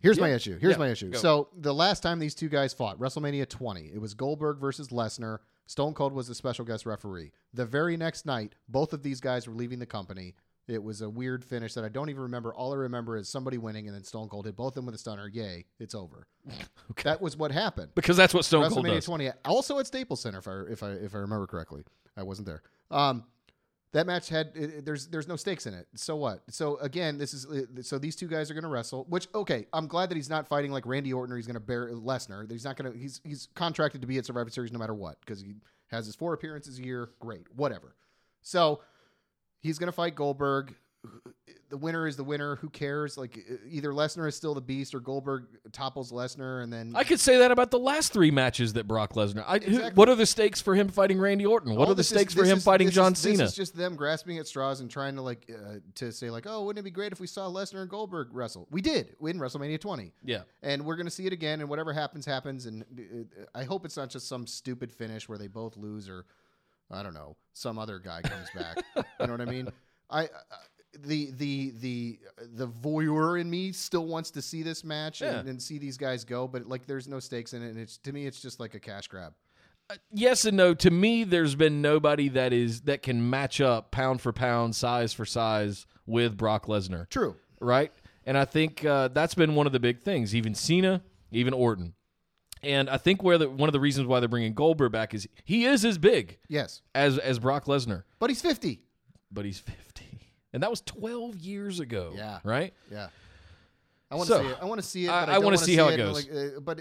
[SPEAKER 2] Here's my issue. Here's
[SPEAKER 1] Yeah.
[SPEAKER 2] my issue.
[SPEAKER 1] Go.
[SPEAKER 2] So the last time these two guys fought, WrestleMania 20, it was Goldberg versus Lesnar. Stone Cold was the special guest referee. The very next night, both of these guys were leaving the company. It was a weird finish that I don't even remember. All I remember is somebody winning and then Stone Cold hit both of them with a stunner. Yay, it's over. That was what happened.
[SPEAKER 1] because that's what Stone Cold
[SPEAKER 2] WrestleMania
[SPEAKER 1] does.
[SPEAKER 2] 20, also at Staples Center, if I if I if I remember correctly. I wasn't there. Um, that match had it, it- there's there's no stakes in it. So what? So again, this is uh, so these two guys are going to wrestle. Which okay, I'm glad that he's not fighting like Randy Orton or he's going to bear Lesnar. That He's not going to. He's he's contracted to be at Survivor Series no matter what because he has his four appearances a year. Great, whatever. So he's going to fight Goldberg. The winner is the winner. Who cares? Like either Lesnar is still the beast or Goldberg topples Lesnar and then
[SPEAKER 1] I could say that about the last three matches that Brock Lesnar. I, who- what are the stakes for him fighting Randy Orton? What
[SPEAKER 2] All
[SPEAKER 1] are the
[SPEAKER 2] this is-
[SPEAKER 1] stakes for him
[SPEAKER 2] is-
[SPEAKER 1] fighting John
[SPEAKER 2] is,
[SPEAKER 1] Cena?
[SPEAKER 2] This is just them grasping at straws and trying to like uh, to say like, oh, wouldn't it be great if we saw Lesnar and Goldberg wrestle? We did in WrestleMania 20,
[SPEAKER 1] yeah.
[SPEAKER 2] and we're gonna see it again. And whatever happens, happens. And uh, I hope it's not just some stupid finish where they both lose, or I don't know, some other guy comes back. you know what I mean? I. Uh, the the the the voyeur in me still wants to see this match and,
[SPEAKER 1] Yeah.
[SPEAKER 2] and see these guys go, but like there's no stakes in it, and it's to me it's just like a cash grab.
[SPEAKER 1] yes and no. To me, there's been nobody that is that can match up pound for pound, size for size with Brock Lesnar,
[SPEAKER 2] True.
[SPEAKER 1] right? And I think uh, that's been one of the big things. Even Cena, even Orton, and I think where the, one of the reasons why they're bringing Goldberg back is he is as big
[SPEAKER 2] Yes,
[SPEAKER 1] as as Brock Lesnar,
[SPEAKER 2] but he's 50.
[SPEAKER 1] but he's fifty, and that was twelve years ago.
[SPEAKER 2] Yeah.
[SPEAKER 1] right.
[SPEAKER 2] Yeah. I want to
[SPEAKER 1] So,
[SPEAKER 2] see it. I want to see it.
[SPEAKER 1] I-
[SPEAKER 2] But
[SPEAKER 1] I
[SPEAKER 2] I,
[SPEAKER 1] wanna
[SPEAKER 2] wanna
[SPEAKER 1] see how it goes.
[SPEAKER 2] Like, uh, but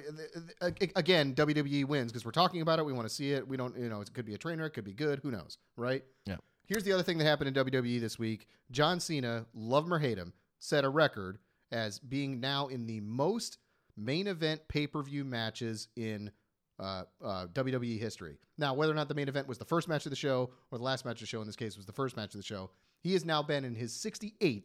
[SPEAKER 2] uh, uh, again, WWE wins because we're talking about it. We want to see it. We don't. You know, it could be a train wreck. Could be good. Who knows? Right.
[SPEAKER 1] Yeah.
[SPEAKER 2] Here's the other thing that happened in WWE this week. John Cena, love him or hate him, set a record as being now in the most main event pay per view matches in uh, uh, WWE history. Now, whether or not the main event was the first match of the show or the last match of the show, in this case was the first match of the show, he has now been in his 68th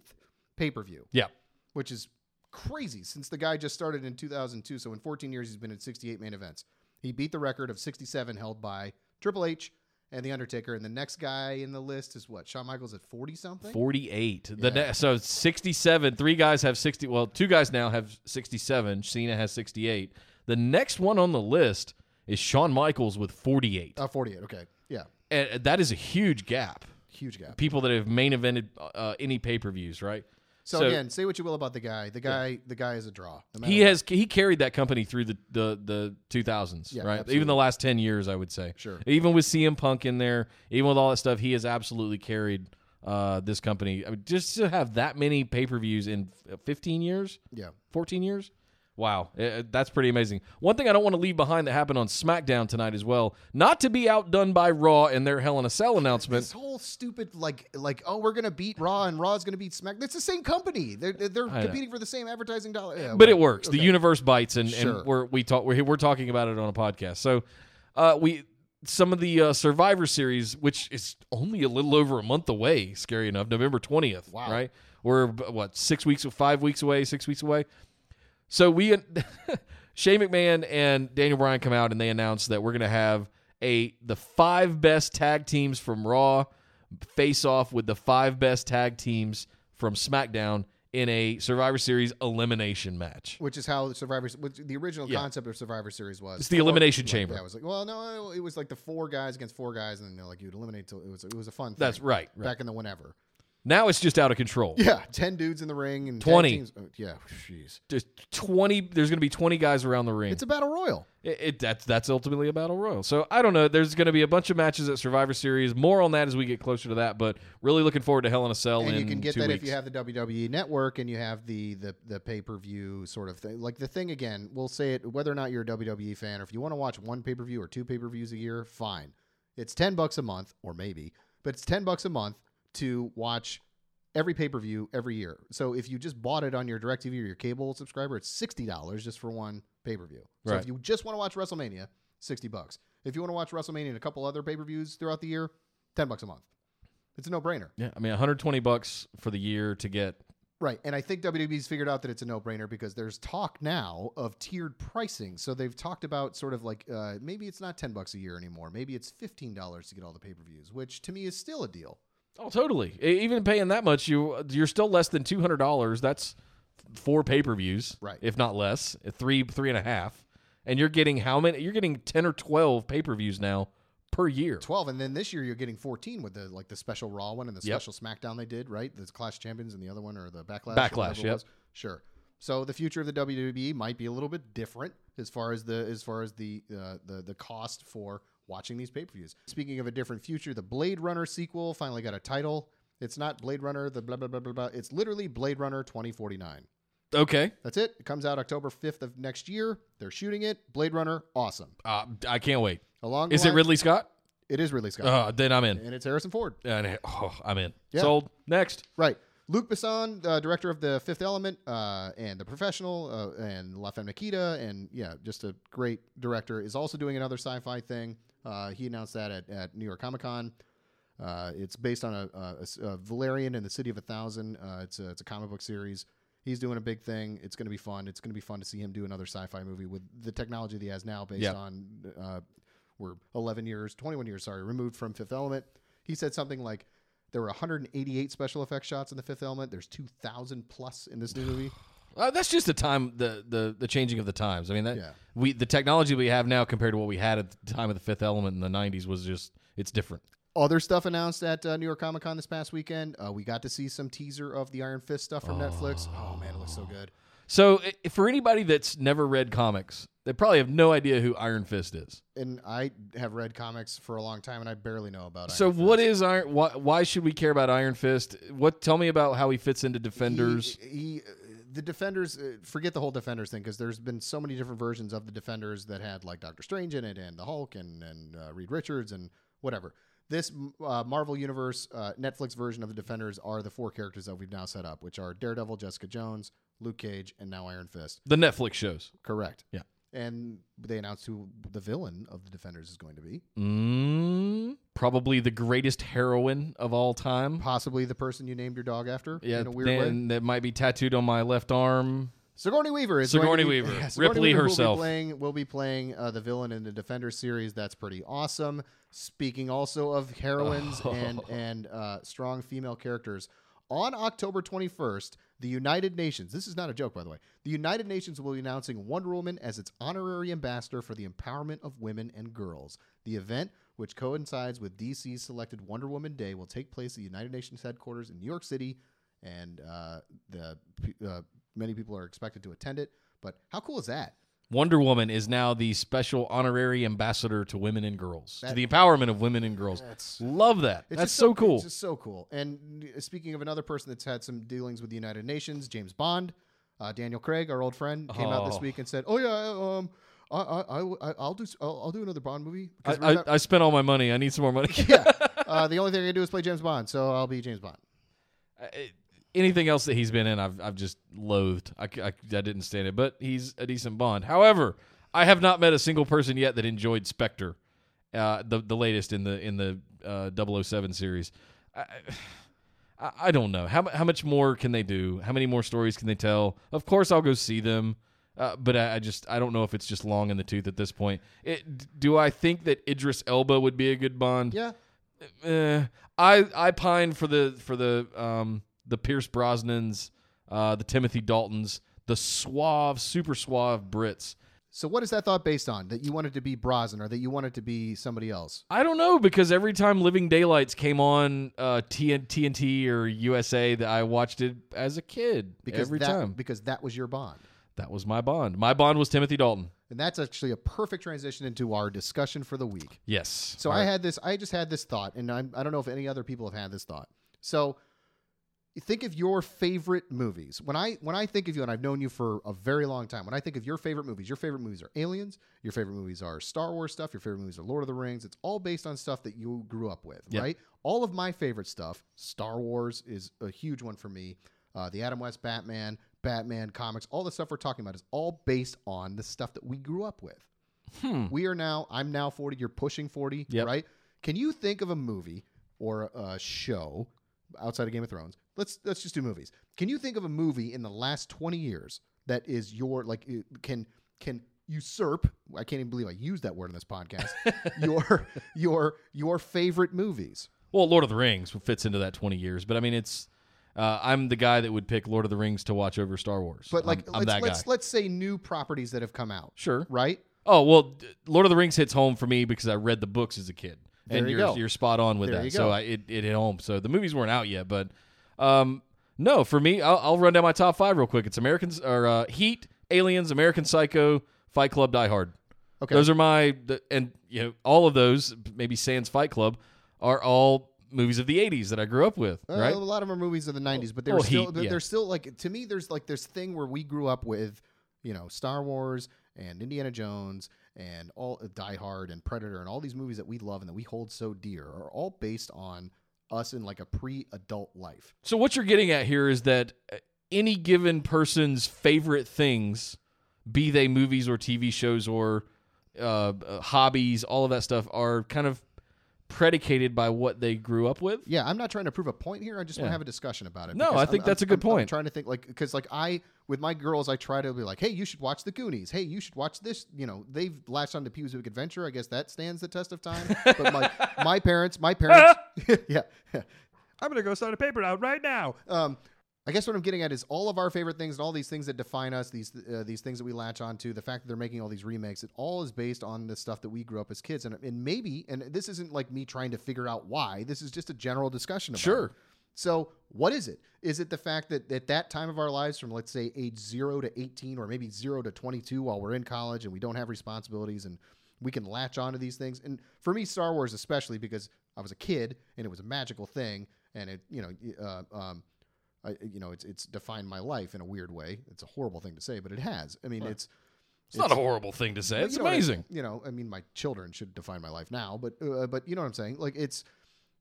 [SPEAKER 2] pay per view
[SPEAKER 1] Yeah.
[SPEAKER 2] which is crazy since the guy just started in 2002. So in 14 years, he's been in 68 main events. He beat the record of 67 held by Triple H and The Undertaker. And the next guy in the list is what? Shawn Michaels at 40 something?
[SPEAKER 1] 48. The
[SPEAKER 2] Yeah.
[SPEAKER 1] ne- so 67. Three guys have 60. Well, two guys now have 67. Cena has 68. The next one on the list is Shawn Michaels with 48.
[SPEAKER 2] Uh, 48. Okay. Yeah.
[SPEAKER 1] And that is a huge gap.
[SPEAKER 2] Huge gap.
[SPEAKER 1] People that have main evented uh, any pay per views, right?
[SPEAKER 2] So, again, say what you will about the guy. The guy, the guy is a draw. no
[SPEAKER 1] He
[SPEAKER 2] what.
[SPEAKER 1] has he carried that company through the the, the 2000s,
[SPEAKER 2] Yeah,
[SPEAKER 1] right?
[SPEAKER 2] absolutely.
[SPEAKER 1] Even the last 10 years, I would say.
[SPEAKER 2] Sure.
[SPEAKER 1] Even with CM Punk in there, even with all that stuff, he has absolutely carried uh, this company. I mean, just to have that many pay per views in 15 years,
[SPEAKER 2] Yeah.
[SPEAKER 1] 14 years. Wow, Uh, that's pretty amazing. One thing I don't want to leave behind that happened on SmackDown tonight as well, not to be outdone by Raw and their Hell in a Cell announcement.
[SPEAKER 2] This whole stupid like like oh we're gonna beat Raw and Raw's gonna beat Smack. It's the same company. They're they're competing for the same advertising dollar. Yeah,
[SPEAKER 1] but it
[SPEAKER 2] well,
[SPEAKER 1] works. The universe bites, and,
[SPEAKER 2] Sure.
[SPEAKER 1] and we're we talk we're, we're talking about it on a podcast. So, uh, we some of the uh, Survivor Series, which is only a little over a month away. Scary enough, November twentieth.
[SPEAKER 2] Wow.
[SPEAKER 1] Right, we're what six weeks, five weeks away, six weeks away. So we, Shane McMahon and Daniel Bryan come out and they announce that we're going to have a the five best tag teams from Raw face off with the five best tag teams from SmackDown in a Survivor Series elimination match.
[SPEAKER 2] which is how the Survivor which the original
[SPEAKER 1] Yeah.
[SPEAKER 2] concept of Survivor Series was.
[SPEAKER 1] It's the elimination
[SPEAKER 2] Like,
[SPEAKER 1] chamber.
[SPEAKER 2] Yeah, it was like, well, no, it was like the four guys against four guys, and then they're like you'd eliminate. Till, it was it was a fun. Thing
[SPEAKER 1] That's right, right.
[SPEAKER 2] Back in the whenever.
[SPEAKER 1] Now it's just out of control.
[SPEAKER 2] Yeah, ten dudes in the ring and
[SPEAKER 1] 20.
[SPEAKER 2] teams- oh, yeah, jeez,
[SPEAKER 1] There's 20 there's going to be 20 guys around the ring.
[SPEAKER 2] it's a battle royal.
[SPEAKER 1] It, it that's that's ultimately a battle royal. So I don't know. There's going to be a bunch of matches at Survivor Series. More on that as we get closer to that. But really looking forward to Hell in a Cell
[SPEAKER 2] and you can get that
[SPEAKER 1] weeks.
[SPEAKER 2] if you have the WWE network and you have the the the pay per view sort of thing. Like the thing again, we'll say it whether or not you're a WWE fan or if you want to watch one pay per view or two pay per views a year, fine. It's ten bucks a month or maybe, but it's ten bucks a month to watch every pay per view every year. So if you just bought it on your DirecTV or your cable subscriber, it's sixty dollars just for one pay per view. So
[SPEAKER 1] Right.
[SPEAKER 2] if you just want to watch WrestleMania, sixty bucks. If you want to watch WrestleMania and a couple other pay per views throughout the year, ten bucks a month. It's a no brainer.
[SPEAKER 1] yeah, I mean 120 bucks for the year to get
[SPEAKER 2] Right. And I think WWE's figured out that it's a no brainer because there's talk now of tiered pricing. So they've talked about sort of like uh, maybe it's not 10 bucks a year anymore. Maybe it's $15 to get all the pay per views, which to me is still a deal.
[SPEAKER 1] Oh, totally. Even paying that much, you you're still less than two hundred dollars. That's four pay per views,
[SPEAKER 2] Right.
[SPEAKER 1] If not less, three three and a half. And you're getting how many? You're getting ten or twelve pay per views now per year.
[SPEAKER 2] 12 and then this year you're getting 14 with the like the special raw one and the
[SPEAKER 1] Yep.
[SPEAKER 2] special smackdown they did right the clash champions and the other one or the backlash
[SPEAKER 1] Backlash,
[SPEAKER 2] whatever it
[SPEAKER 1] yep.
[SPEAKER 2] was. sure so the future of the WWE might be a little bit different as far as the as far as the uh, the the cost for watching these pay-per-views speaking of a different future the Blade Runner sequel finally got a title it's not Blade Runner the blah blah blah blah blah it's literally Blade Runner 2049
[SPEAKER 1] Okay,
[SPEAKER 2] that's it it comes out October 5th of next year they're shooting it Blade Runner awesome
[SPEAKER 1] uh, I can't wait.
[SPEAKER 2] along
[SPEAKER 1] Is it Ridley Scott?
[SPEAKER 2] it is Ridley Scott
[SPEAKER 1] Uh, then I'm in.
[SPEAKER 2] and it's Harrison Ford
[SPEAKER 1] And oh, I'm in.
[SPEAKER 2] Yeah.
[SPEAKER 1] Sold. Next.
[SPEAKER 2] Right. Luc Besson, uh, director of The Fifth Element uh, and The Professional uh, and La Femme Nikita, and yeah, just a great director, is also doing another sci fi thing. Uh, he announced that at, at New York Comic Con. Uh, it's based on a Valerian in the City of a Thousand. Uh, it's, a, it's a comic book series. He's doing a big thing. It's going to be fun. It's going to be fun to see him do another sci fi movie with the technology that he has now based
[SPEAKER 1] Yeah.
[SPEAKER 2] on, uh, we're 11 years, 21 years, sorry, removed from Fifth Element. He said something like, there were 188 special effects shots in the Fifth Element. There's 2,000 plus in this new movie.
[SPEAKER 1] Uh, that's just the time, the, the the changing of the times. I mean, that
[SPEAKER 2] Yeah.
[SPEAKER 1] we the technology we have now compared to what we had at the time of the Fifth Element in the '90s was just it's different.
[SPEAKER 2] Other stuff announced at uh, New York Comic Con this past weekend. Uh, we got to see some teaser of the Iron Fist stuff from Netflix. Oh man, it looks so good.
[SPEAKER 1] So i- for anybody that's never read comics, they probably have no idea who Iron Fist is.
[SPEAKER 2] And I have read comics for a long time, and I barely know about.
[SPEAKER 1] So
[SPEAKER 2] Iron Fist.
[SPEAKER 1] what is Iron? Why, why should we care about Iron Fist? What? Tell me about how he fits into Defenders.
[SPEAKER 2] He, he- the Defenders. Uh, forget the whole Defenders thing because there's been so many different versions of the Defenders that had like Doctor Strange in it and the Hulk and and uh, Reed Richards and whatever. This uh, Marvel Universe uh, Netflix version of the Defenders are the four characters that we've now set up, which are Daredevil, Jessica Jones, Luke Cage, and now Iron Fist.
[SPEAKER 1] the Netflix shows.
[SPEAKER 2] Correct.
[SPEAKER 1] Yeah.
[SPEAKER 2] And they announced who the villain of the Defenders is going to be.
[SPEAKER 1] Mm, probably the greatest heroine of all time.
[SPEAKER 2] Possibly the person you named your dog after.
[SPEAKER 1] Yeah,
[SPEAKER 2] in a weird way.
[SPEAKER 1] that might be tattooed on my left arm.
[SPEAKER 2] Sigourney Weaver is
[SPEAKER 1] Sigourney
[SPEAKER 2] going to be-
[SPEAKER 1] Weaver.
[SPEAKER 2] yeah, Sigourney
[SPEAKER 1] Ripley
[SPEAKER 2] Weaver
[SPEAKER 1] herself.
[SPEAKER 2] Will be playing, will be playing uh, the villain in the Defender series. That's pretty awesome. Speaking also of heroines and and uh, strong female characters, on October 21st, the United Nations. This is not a joke, by the way. The United Nations will be announcing Wonder Woman as its honorary ambassador for the empowerment of women and girls. The event, which coincides with DC's selected Wonder Woman Day, will take place at the United Nations headquarters in New York City, and uh, the uh, many people are expected to attend it. But how cool is that?
[SPEAKER 1] Wonder Woman is now the special honorary ambassador to women and girls, to the empowerment of women and girls. Love that. That's
[SPEAKER 2] just
[SPEAKER 1] so cool.
[SPEAKER 2] It's just so cool. And uh, speaking of another person that's had some dealings with the United Nations, James Bond, uh, Daniel Craig, our old friend, came out this
[SPEAKER 1] Oh.
[SPEAKER 2] week and said, "Oh yeah, um, I, I, I, I'll do, I'll, I'll do another Bond movie."
[SPEAKER 1] I,
[SPEAKER 2] Because
[SPEAKER 1] I, I spent all my money. I need some more money.
[SPEAKER 2] yeah, uh, the only thing I can do is play James Bond, so I'll be James Bond.
[SPEAKER 1] Anything else that he's been in, I've I've just loathed. I I didn't stand it, but he's a decent Bond. However, I have not met a single person yet that enjoyed Spectre, uh, the the latest in the in the uh, 007 series. I, I, I don't know how how much more can they do? How many more stories can they tell? Of course, I'll go see them. Uh, but I, I just I don't know if it's just long in the tooth at this point. It, do I think that Idris Elba would be a good Bond?
[SPEAKER 2] Yeah,
[SPEAKER 1] eh, I I pine for the for the um the Pierce Brosnan's uh, the Timothy Daltons, the suave, super suave Brits.
[SPEAKER 2] So what is that thought based on? That you wanted to be Brosnan or that you wanted to be somebody else?
[SPEAKER 1] I don't know because every time Living Daylights came on uh, TN- TNT or USA, that I watched it as a kid.
[SPEAKER 2] Because
[SPEAKER 1] every
[SPEAKER 2] that,
[SPEAKER 1] time
[SPEAKER 2] because that was your bond.
[SPEAKER 1] that was my bond. My bond was Timothy Dalton.
[SPEAKER 2] And that's actually a perfect transition into our discussion for the week.
[SPEAKER 1] Yes.
[SPEAKER 2] So
[SPEAKER 1] All
[SPEAKER 2] I
[SPEAKER 1] right.
[SPEAKER 2] had this. I just had this thought, and I'm, I don't know if any other people have had this thought. So think of your favorite movies. When I when I think of you, and I've known you for a very long time. When I think of your favorite movies, your favorite movies are Aliens. Your favorite movies are Star Wars stuff. Your favorite movies are Lord of the Rings. It's all based on stuff that you grew up with,
[SPEAKER 1] Yeah.
[SPEAKER 2] right? All of my favorite stuff. Star Wars is a huge one for me. Uh, the Adam West Batman, Batman comics, all the stuff we're talking about is all based on the stuff that we grew up with. We are now, I'm now 40, you're pushing 40,
[SPEAKER 1] Yep.
[SPEAKER 2] right? Can you think of a movie or a show outside of Game of Thrones? Let's let's just do movies. Can you think of a movie in the last 20 years that is your like can can usurp I can't even believe I used that word in this podcast. your your your favorite movies.
[SPEAKER 1] Well, Lord of the Rings fits into that 20 years, but I mean, it's. Uh, I'm the guy that would pick Lord of the Rings to watch over Star Wars.
[SPEAKER 2] But like
[SPEAKER 1] I'm, I'm
[SPEAKER 2] let's let's, let's say new properties that have come out,
[SPEAKER 1] Sure.
[SPEAKER 2] right?
[SPEAKER 1] Oh well, Lord of the Rings hits home for me because I read the books as a kid.
[SPEAKER 2] There
[SPEAKER 1] and
[SPEAKER 2] you
[SPEAKER 1] are
[SPEAKER 2] go.
[SPEAKER 1] you're spot on with
[SPEAKER 2] There
[SPEAKER 1] that.
[SPEAKER 2] you
[SPEAKER 1] So. I, it it hit home. So the movies weren't out yet, but um, no, for me, I'll, I'll run down my top five real quick. It's Americans or uh, Heat, Aliens, American Psycho, Fight Club, Die Hard.
[SPEAKER 2] Okay.
[SPEAKER 1] Those are my and you know all of those maybe Sans Fight Club are all movies of the 80s that I grew up with,
[SPEAKER 2] Uh,
[SPEAKER 1] right?
[SPEAKER 2] A lot of them are movies of the '90s, but they're
[SPEAKER 1] well,
[SPEAKER 2] still
[SPEAKER 1] Heat,
[SPEAKER 2] but
[SPEAKER 1] yeah.
[SPEAKER 2] they're still like to me. There's like this thing where we grew up with, you know, Star Wars and Indiana Jones and all uh, Die Hard and Predator and all these movies that we love and that we hold so dear are all based on us in like a pre-adult life.
[SPEAKER 1] So what you're getting at here is that uh, any given person's favorite things, be they movies or TV shows or uh, uh, hobbies, all of that stuff, are kind of predicated by what they grew up with.
[SPEAKER 2] Yeah, I'm not trying to prove a point here. I just want to have a discussion about it.
[SPEAKER 1] No, I think
[SPEAKER 2] I'm-
[SPEAKER 1] that's a
[SPEAKER 2] I'm-
[SPEAKER 1] good
[SPEAKER 2] I'm- I'm
[SPEAKER 1] point.
[SPEAKER 2] trying to think like because like I with my girls, I try to be like, hey, you should watch The Goonies. Hey, you should watch this. You know, they've latched on to Pee Wee's Big Adventure. I guess that stands the test of time. but my my parents, my parents, yeah.
[SPEAKER 4] I'm gonna go start a paper out right now.
[SPEAKER 2] Um, I guess what I'm getting at is all of our favorite things and all these things that define us, these uh, these things that we latch onto, the fact that they're making all these remakes, it all is based on the stuff that we grew up as kids, and and maybe, and this isn't like me trying to figure out why. This is just a general discussion. About
[SPEAKER 1] Sure.
[SPEAKER 2] it. So what is it? Is it the fact that at that time of our lives, from let's say age zero to 18, or maybe zero to 22, while we're in college and we don't have responsibilities and we can latch onto these things? And for me, Star Wars especially because I was a kid and it was a magical thing, and it you know uh, um, I, you know, it's it's defined my life in a weird way. It's a horrible thing to say, but it has. I mean, it's
[SPEAKER 1] It's, not a horrible thing to say. It's
[SPEAKER 2] you know what I-
[SPEAKER 1] amazing.
[SPEAKER 2] you know, I mean, my children should define my life now, but uh, but you know what I'm saying? Like it's,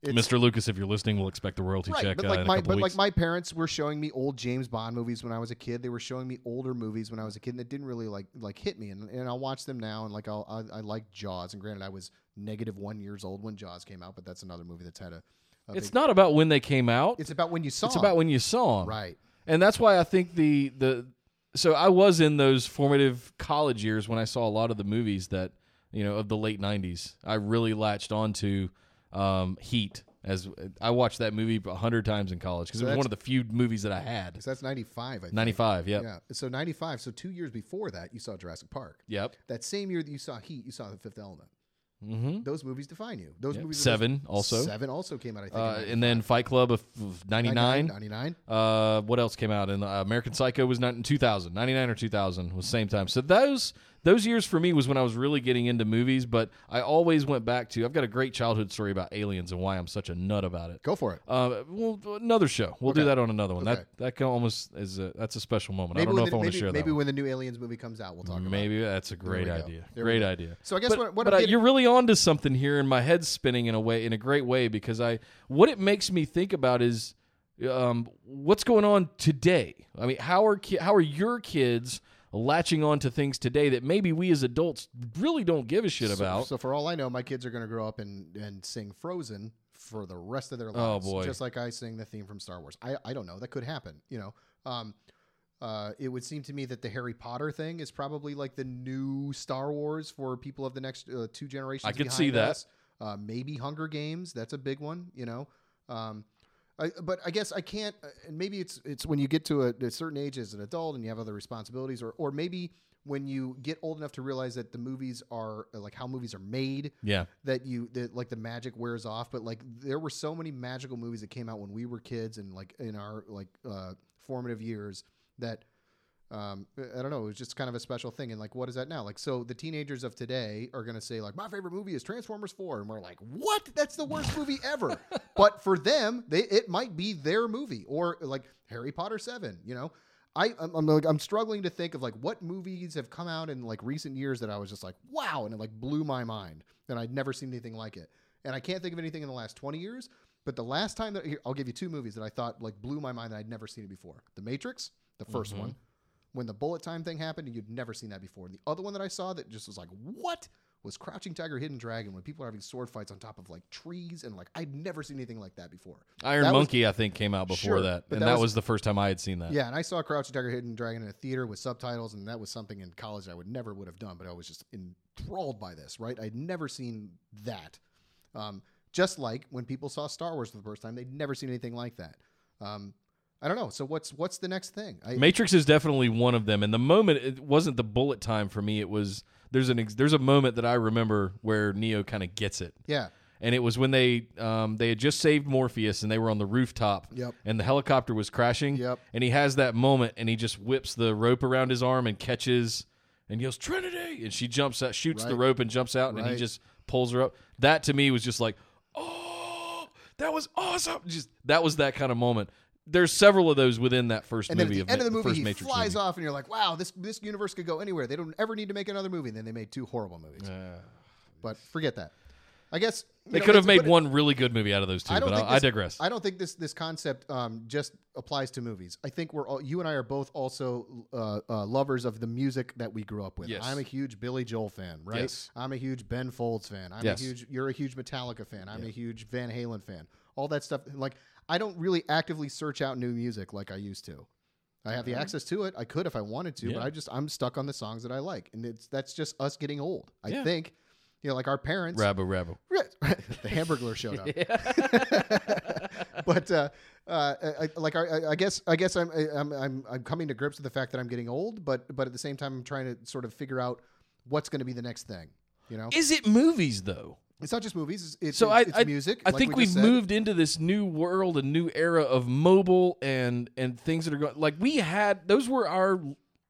[SPEAKER 2] it's
[SPEAKER 1] Mr. Lucas, if you're listening, we'll expect the royalty
[SPEAKER 2] right.
[SPEAKER 1] check
[SPEAKER 2] But
[SPEAKER 1] uh,
[SPEAKER 2] like
[SPEAKER 1] in
[SPEAKER 2] my but like my parents were showing me old James Bond movies when I was a kid. They were showing me older movies when I was a kid, and it didn't really like like hit me. And, and I'll watch them now, and like I'll, I I like Jaws. And granted, I was negative one years old when Jaws came out, but that's another movie that's had a.
[SPEAKER 1] it's not about when they came out.
[SPEAKER 2] It's about when you saw.
[SPEAKER 1] It's about when you saw them.
[SPEAKER 2] right.
[SPEAKER 1] and that's why I think the the so I was in those formative college years when I saw a lot of the movies that you know of the late '90s. I really latched onto um, Heat as I watched that movie a hundred times in college because
[SPEAKER 2] So
[SPEAKER 1] it was one of the few movies that I had.
[SPEAKER 2] So that's 95, I think.
[SPEAKER 1] '95, yep,
[SPEAKER 2] Yeah. So 95. So two years before that, you saw Jurassic Park.
[SPEAKER 1] yep.
[SPEAKER 2] That same year that you saw Heat, you saw The Fifth Element.
[SPEAKER 1] Mm-hmm.
[SPEAKER 2] Those movies define you. Those
[SPEAKER 1] Yep.
[SPEAKER 2] movies. are
[SPEAKER 1] Seven also.
[SPEAKER 2] Seven also came out, I think.
[SPEAKER 1] Uh, and then Fight Club of '99.
[SPEAKER 2] 99.
[SPEAKER 1] Uh, what else came out? And uh, American Psycho was not in 2000, 99 or 2000 was the same time. So those those years for me was when I was really getting into movies. But I always went back to. I've got a great childhood story about aliens and why I'm such a nut about it.
[SPEAKER 2] Go for it.
[SPEAKER 1] Uh, well, another show. We'll do that on another one.
[SPEAKER 2] Okay.
[SPEAKER 1] That that can almost is a, that's a special moment.
[SPEAKER 2] Maybe
[SPEAKER 1] I don't know if
[SPEAKER 2] the,
[SPEAKER 1] I want to share
[SPEAKER 2] maybe
[SPEAKER 1] that. one.
[SPEAKER 2] when the new Aliens movie comes out, we'll talk about.
[SPEAKER 1] Maybe that's a great idea. Great idea.
[SPEAKER 2] So I guess
[SPEAKER 1] but,
[SPEAKER 2] what- what
[SPEAKER 1] but uh, you're really onto something here, and my head's spinning in a way, in a great way, because I what it makes me think about is um, what's going on today. I mean, how are ki- how are your kids latching on to things today that maybe we as adults really don't give a shit about?
[SPEAKER 2] So, for all I know, my kids are going to grow up and, and sing Frozen for the rest of their lives.
[SPEAKER 1] Oh,
[SPEAKER 2] lives.
[SPEAKER 1] boy.
[SPEAKER 2] Just like I sing the theme from Star Wars. I, I don't know. That could happen. You know, um, uh, it would seem to me that the Harry Potter thing is probably like the new Star Wars for people of the next uh, two generations.
[SPEAKER 1] I could see that.
[SPEAKER 2] Uh, maybe Hunger Games. That's a big one. You know. Um, I, but I guess I can't. uh, And maybe it's it's when you get to a, a certain age as an adult and you have other responsibilities, or or maybe when you get old enough to realize that the movies are uh, like how movies are made.
[SPEAKER 1] Yeah.
[SPEAKER 2] That you that like the magic wears off. But like there were so many magical movies that came out when we were kids and like in our like uh, formative years that um, I don't know. It was just kind of a special thing. And like, what is that now? Like, so the teenagers of today are going to say like, my favorite movie is Transformers Four, and we're like, what? That's the worst movie ever. but for them, they it might be their movie or like Harry Potter Seven. You know, I I'm, I'm like I'm struggling to think of like what movies have come out in like recent years that I was just like, wow, and it like blew my mind, and I'd never seen anything like it. And I can't think of anything in the last 20 years. But the last time that here, I'll give you two movies that I thought like blew my mind that I'd never seen it before: The Matrix, the 1st one when the bullet time thing happened and you'd never seen that before. And the other one that I saw that just was like, what? Was Crouching Tiger, Hidden Dragon when people are having sword fights on top of like trees and like I'd never seen anything like that before.
[SPEAKER 1] Iron
[SPEAKER 2] That was-
[SPEAKER 1] Monkey, I think, came out before
[SPEAKER 2] Sure,
[SPEAKER 1] that, and
[SPEAKER 2] that
[SPEAKER 1] that,
[SPEAKER 2] was-
[SPEAKER 1] was, the first time I had seen that.
[SPEAKER 2] Yeah, and I saw Crouching Tiger, Hidden Dragon in a theater with subtitles, and that was something in college I would never would have done, but I was just enthralled by this. Right, I'd never seen that. Um, just like when people saw Star Wars for the first time, they'd never seen anything like that. Um, I don't know. So what's what's the next thing? I,
[SPEAKER 1] Matrix is definitely one of them. And the moment it wasn't the bullet time for me. It was there's an ex- there's a moment that I remember where Neo kind of gets it,
[SPEAKER 2] yeah,
[SPEAKER 1] and it was when they um they had just saved Morpheus and they were on the rooftop.
[SPEAKER 2] Yep.
[SPEAKER 1] And the helicopter was crashing.
[SPEAKER 2] Yep.
[SPEAKER 1] And he has that moment and he just whips the rope around his arm and catches and yells Trinity, and she jumps out, shoots the rope and jumps out, and he just pulls her up. That to me was just like, oh, that was awesome. Just that was that kind of moment. There's several of those within that first
[SPEAKER 2] and
[SPEAKER 1] movie
[SPEAKER 2] at the end of the movie, he
[SPEAKER 1] Matrix
[SPEAKER 2] flies
[SPEAKER 1] movie.
[SPEAKER 2] off, and you're like, "Wow, this this universe could go anywhere. They don't ever need to make another movie." And then they made two horrible movies. But forget that. I guess
[SPEAKER 1] They
[SPEAKER 2] know,
[SPEAKER 1] could have made
[SPEAKER 2] but it-
[SPEAKER 1] one really good movie out of those two,
[SPEAKER 2] I
[SPEAKER 1] but I,
[SPEAKER 2] this-
[SPEAKER 1] digress.
[SPEAKER 2] I don't think this this concept um, just applies to movies. I think we're all, you and I are both also uh, uh, lovers of the music that we grew up with.
[SPEAKER 1] Yes.
[SPEAKER 2] I'm a huge Billy Joel fan, right?
[SPEAKER 1] Yes.
[SPEAKER 2] I'm a huge Ben Folds fan. I'm
[SPEAKER 1] Yes.
[SPEAKER 2] a huge. You're a huge Metallica fan. I'm a huge Van Halen fan. All that stuff. Like I don't really actively search out new music like I used to. I have the access to it. I could if I wanted to, but I just I'm stuck on the songs that I like, and it's that's just us getting old. I
[SPEAKER 1] Yeah.
[SPEAKER 2] think, you know, like our parents.
[SPEAKER 1] Rabbo Rabbo.
[SPEAKER 2] the Hamburglar showed up. but uh, uh, I, I- like I, I- I guess I guess I'm, I'm I'm I'm coming to grips with the fact that I'm getting old, but but at the same time I'm trying to sort of figure out what's going to be the next thing. You know,
[SPEAKER 1] Is it movies though?
[SPEAKER 2] It's not just movies. It's, it's,
[SPEAKER 1] So I,
[SPEAKER 2] it's
[SPEAKER 1] I
[SPEAKER 2] music.
[SPEAKER 1] I
[SPEAKER 2] like
[SPEAKER 1] think
[SPEAKER 2] we
[SPEAKER 1] we've
[SPEAKER 2] said.
[SPEAKER 1] moved into this new world, a new era of mobile and and things that are going. Like we had those were our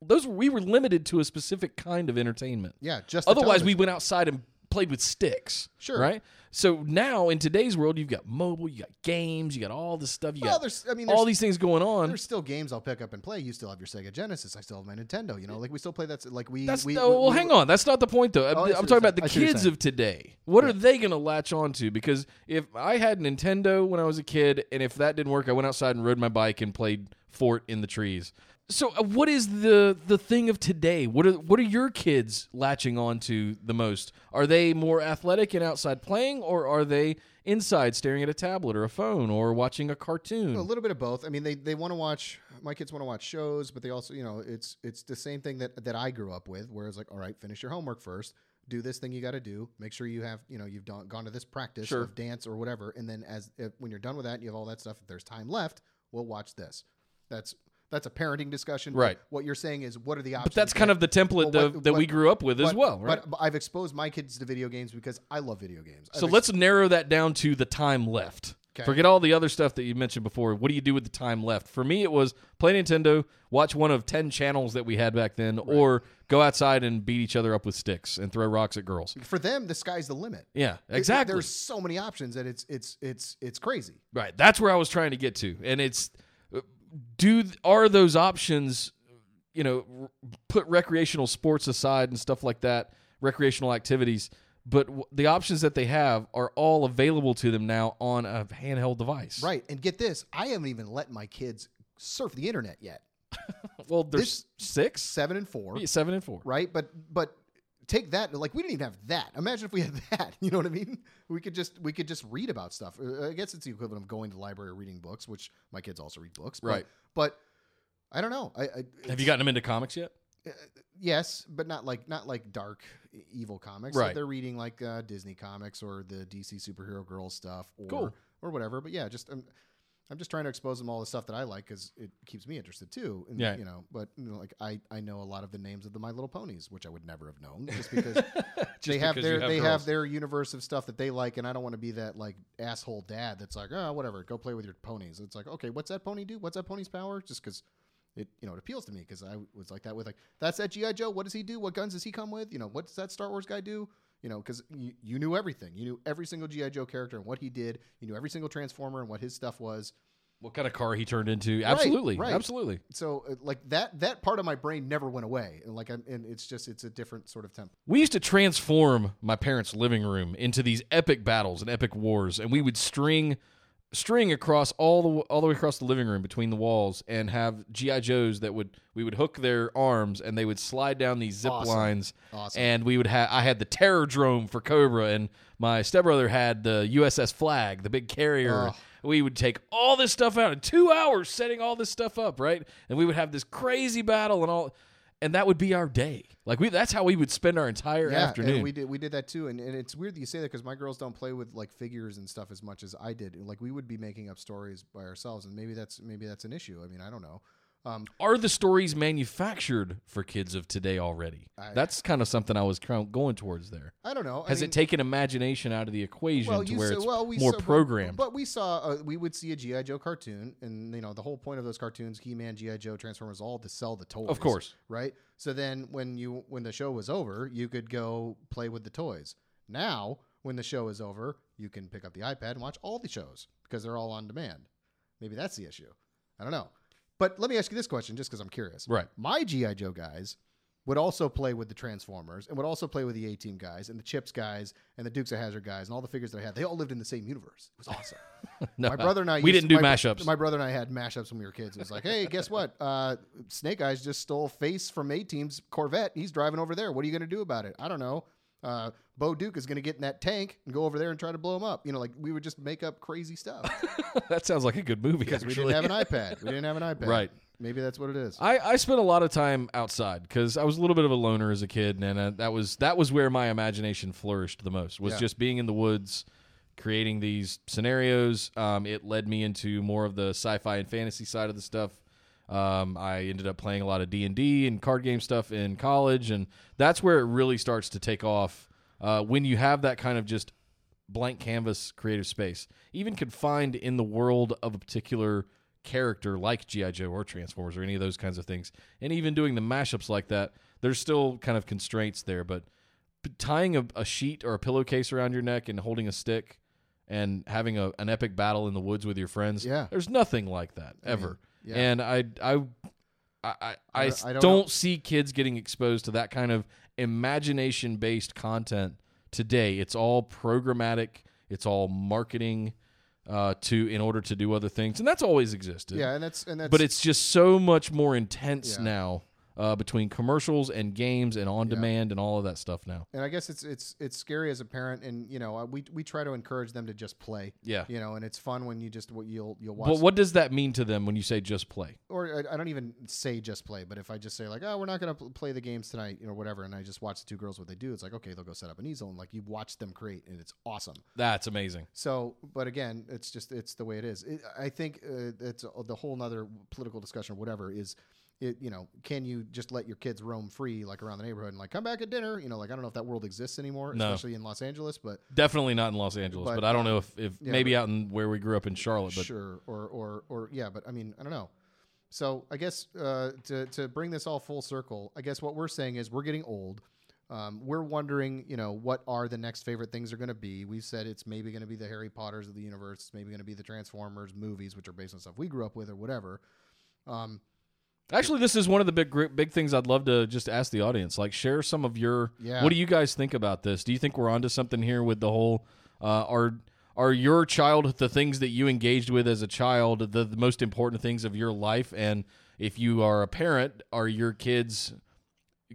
[SPEAKER 1] those were, we were limited to a specific kind of entertainment.
[SPEAKER 2] Yeah, just the
[SPEAKER 1] Otherwise, we went outside and played with sticks.
[SPEAKER 2] Sure.
[SPEAKER 1] Right. So now in today's world, you've got mobile, you got games, you got all this stuff. You
[SPEAKER 2] Well,
[SPEAKER 1] got
[SPEAKER 2] there's I mean
[SPEAKER 1] all these things going on.
[SPEAKER 2] there's still games I'll pick up and play. You still have your Sega Genesis. I still have my Nintendo. You know, like we still play that. Like we.
[SPEAKER 1] That's
[SPEAKER 2] we,
[SPEAKER 1] no,
[SPEAKER 2] we-
[SPEAKER 1] well,
[SPEAKER 2] we-
[SPEAKER 1] hang on. That's not the point, though.
[SPEAKER 2] Oh,
[SPEAKER 1] I'm talking about the
[SPEAKER 2] saying. I see what you're
[SPEAKER 1] kids of today. What are they going to latch on to? Because if I had Nintendo when I was a kid, and if that didn't work, I went outside and rode my bike and played Fort in the trees. So, uh, what is the the thing of today? What are what are your kids latching on to the most? Are they more athletic and outside playing, or are they inside staring at a tablet or a phone or watching a cartoon?
[SPEAKER 2] A little bit of both. I mean, they, they want to watch. My kids want to watch shows, but they also, you know, it's it's the same thing that that I grew up with. Where it's like, all right, finish your homework first. Do this thing you got to do. Make sure you have, you know, you've done, gone to this practice
[SPEAKER 1] Sure.
[SPEAKER 2] of dance or whatever, and then as if, when you're done with that, and you have all that stuff. If there's time left, we'll watch this. That's that's a parenting discussion.
[SPEAKER 1] Right.
[SPEAKER 2] What you're saying is, what are the options?
[SPEAKER 1] but that's kind of the template
[SPEAKER 2] But what-
[SPEAKER 1] that, we grew up with as well, right?
[SPEAKER 2] But, but I've exposed my kids to video games because I love video games.
[SPEAKER 1] So
[SPEAKER 2] I've
[SPEAKER 1] let's narrow that down to the time left.
[SPEAKER 2] Okay.
[SPEAKER 1] Forget all the other stuff that you mentioned before. What do you do with the time left? For me, it was play Nintendo, watch one of 10 channels that we had back then, or go outside and beat each other up with sticks and throw rocks at girls.
[SPEAKER 2] for them, the sky's the limit.
[SPEAKER 1] Yeah,
[SPEAKER 2] It-
[SPEAKER 1] exactly.
[SPEAKER 2] There's so many options that it's it's it's it's crazy.
[SPEAKER 1] Right. That's where I was trying to get to. And it's do are those options, you know, r- put recreational sports aside and stuff like that, recreational activities, but w- the options that they have are all available to them now on a handheld device.
[SPEAKER 2] Right. And get this, I haven't even let my kids surf the internet yet.
[SPEAKER 1] Well, there's six,
[SPEAKER 2] Seven and four.
[SPEAKER 1] Yeah, seven and four.
[SPEAKER 2] Right. But but take that like we didn't even have that. Imagine if we had that. You know what I mean? We could just we could just read about stuff. Uh, I guess it's the equivalent of going to the library or reading books, which my kids also read books. But,
[SPEAKER 1] Right.
[SPEAKER 2] But I don't know. I, I
[SPEAKER 1] Have you gotten them into comics yet?
[SPEAKER 2] yes, but not like not like dark evil comics.
[SPEAKER 1] Right.
[SPEAKER 2] They're reading like uh, Disney comics or the DC superhero girl stuff or
[SPEAKER 1] Cool.
[SPEAKER 2] or whatever. But yeah, just um, I'm just trying to expose them all the stuff that I like because it keeps me interested too. And,
[SPEAKER 1] Yeah.
[SPEAKER 2] You know, but you know, like I, I know a lot of the names of the My Little Ponies, which I would never have known just because they have
[SPEAKER 1] because
[SPEAKER 2] their
[SPEAKER 1] have
[SPEAKER 2] they
[SPEAKER 1] girls.
[SPEAKER 2] have their universe of stuff that they like, and I don't want to be that like asshole dad that's like, oh, whatever, go play with your ponies. It's like, okay, what's that pony do? What's that pony's power? Just because it you know it appeals to me because I was like that with like that's that GI Joe. What does he do? What guns does he come with? You know, what does that Star Wars guy do? You know, because you, you knew everything. You knew every single GI Joe character and what he did. You knew every single Transformer and what his stuff was.
[SPEAKER 1] What kind of car he turned into? Absolutely,
[SPEAKER 2] right.
[SPEAKER 1] absolutely.
[SPEAKER 2] So uh, like that that part of my brain never went away. And like I'm, and it's just it's a different sort of tempo.
[SPEAKER 1] We used to transform my parents' living room into these epic battles and epic wars, and we would string string across all the all the way across the living room between the walls and have GI Joes that would we would hook their arms and they would slide down these zip
[SPEAKER 2] Awesome.
[SPEAKER 1] lines
[SPEAKER 2] Awesome.
[SPEAKER 1] and we would have I had the Terrordrome for Cobra and my stepbrother had the USS Flagg the big carrier
[SPEAKER 2] Ugh.
[SPEAKER 1] we would take all this stuff out in 2 hours setting all this stuff up right and we would have this crazy battle and all and that would be our day like we that's how we would spend our entire
[SPEAKER 2] Yeah,
[SPEAKER 1] afternoon
[SPEAKER 2] and we did we did that too, and, and it's weird that you say that because my girls don't play with like figures and stuff as much as I did. Like we would be making up stories by ourselves, and maybe that's maybe that's an issue. I mean, I don't know. Um,
[SPEAKER 1] are the stories manufactured for kids of today already?
[SPEAKER 2] I-
[SPEAKER 1] That's kind of something I was going towards there.
[SPEAKER 2] I don't know. I
[SPEAKER 1] Has
[SPEAKER 2] mean,
[SPEAKER 1] it taken imagination out of the equation
[SPEAKER 2] well,
[SPEAKER 1] to where
[SPEAKER 2] saw-
[SPEAKER 1] it's
[SPEAKER 2] well, we
[SPEAKER 1] more
[SPEAKER 2] saw- but-
[SPEAKER 1] programmed?
[SPEAKER 2] But, we saw uh, we would see a GI Joe cartoon, and you know the whole point of those cartoons, He Man, GI Joe, Transformers, all to sell the toys.
[SPEAKER 1] Of course.
[SPEAKER 2] right? So then when you when the show was over, you could go play with the toys. Now, when the show is over, you can pick up the iPad and watch all the shows because they're all on demand. Maybe that's the issue. I don't know. But let me ask you this question just because I'm curious.
[SPEAKER 1] Right.
[SPEAKER 2] My GI Joe guys would also play with the Transformers and would also play with the A Team guys and the Chips guys and the Dukes of Hazzard guys and all the figures that I had. They all lived in the same universe. It was awesome.
[SPEAKER 1] No,
[SPEAKER 2] my brother and I
[SPEAKER 1] we didn't do
[SPEAKER 2] my,
[SPEAKER 1] mashups.
[SPEAKER 2] My brother and I had mashups when we were kids. It was like, hey, guess what? Uh, Snake Eyes just stole Face from A Team's Corvette. He's driving over there. What are you going to do about it? I don't know. Uh, Bo Duke is going to get in that tank and go over there and try to blow him up. You know, like we would just make up crazy stuff
[SPEAKER 1] that sounds like a good movie.
[SPEAKER 2] because we didn't have an iPad. We didn't have an iPad.
[SPEAKER 1] Right.
[SPEAKER 2] Maybe that's what it is.
[SPEAKER 1] I, I spent a lot of time outside because I was a little bit of a loner as a kid, and uh, that was that was where my imagination flourished the most. Was
[SPEAKER 2] Yeah.
[SPEAKER 1] just being in the woods, creating these scenarios. Um, it led me into more of the sci-fi and fantasy side of the stuff. Um, I ended up playing a lot of D and D and card game stuff in college, and that's where it really starts to take off. Uh, when you have that kind of just blank canvas creative space, even confined in the world of a particular character like GI Joe or Transformers or any of those kinds of things, and even doing the mashups like that, there's still kind of constraints there. But tying a, a sheet or a pillowcase around your neck and holding a stick and having a, an epic battle in the woods with your friends,
[SPEAKER 2] Yeah.
[SPEAKER 1] there's nothing like that ever.
[SPEAKER 2] yeah.
[SPEAKER 1] And I I I, I, I,
[SPEAKER 2] I
[SPEAKER 1] don't,
[SPEAKER 2] don't
[SPEAKER 1] see kids getting exposed to that kind of imagination based content today. It's all programmatic. It's all marketing uh, to in order to do other things, and that's always existed.
[SPEAKER 2] yeah, and that's and that's
[SPEAKER 1] but it's just so much more intense
[SPEAKER 2] Yeah.
[SPEAKER 1] now uh, between commercials and games and on demand and all of that stuff now.
[SPEAKER 2] and I guess it's it's it's scary as a parent, and you know uh, we we try to encourage them to just play.
[SPEAKER 1] Yeah.
[SPEAKER 2] you know, and it's fun when you just what you'll you'll watch.
[SPEAKER 1] But what does that mean to them when you say just play?
[SPEAKER 2] or I, I don't even say just play, but if I just say like, oh, we're not going to play the games tonight, you know, whatever, and I just watch the two girls what they do, it's like, okay, they'll go set up an easel, and like you watch them create, and it's awesome.
[SPEAKER 1] That's amazing.
[SPEAKER 2] So, but again, it's just it's the way it is. It, I think uh, it's uh, the whole nother political discussion or whatever is. It, you know, can you just let your kids roam free like around the neighborhood and like come back at dinner? You know, like I don't know if that world exists anymore,
[SPEAKER 1] No.
[SPEAKER 2] especially in Los Angeles, but
[SPEAKER 1] Definitely not in Los Angeles, but,
[SPEAKER 2] But,
[SPEAKER 1] I don't
[SPEAKER 2] um,
[SPEAKER 1] know if, if
[SPEAKER 2] yeah,
[SPEAKER 1] maybe out in where we grew up in Charlotte. But
[SPEAKER 2] sure or or or yeah but i mean i don't know so i guess uh, to, to bring this all full circle i guess what we're saying is we're getting old um, we're wondering you know what are the next favorite things are going to be we've said it's maybe going to be the harry potters of the universe it's maybe going to be the transformers movies which are based on stuff we grew up with or whatever um,
[SPEAKER 1] Actually, this is one of the big big things I'd love to just ask the audience. Like, share some of your.
[SPEAKER 2] Yeah.
[SPEAKER 1] What do you guys think about this? Do you think we're onto something here with the whole? Uh, are are your child the things that you engaged with as a child the, the most important things of your life? And if you are a parent, are your kids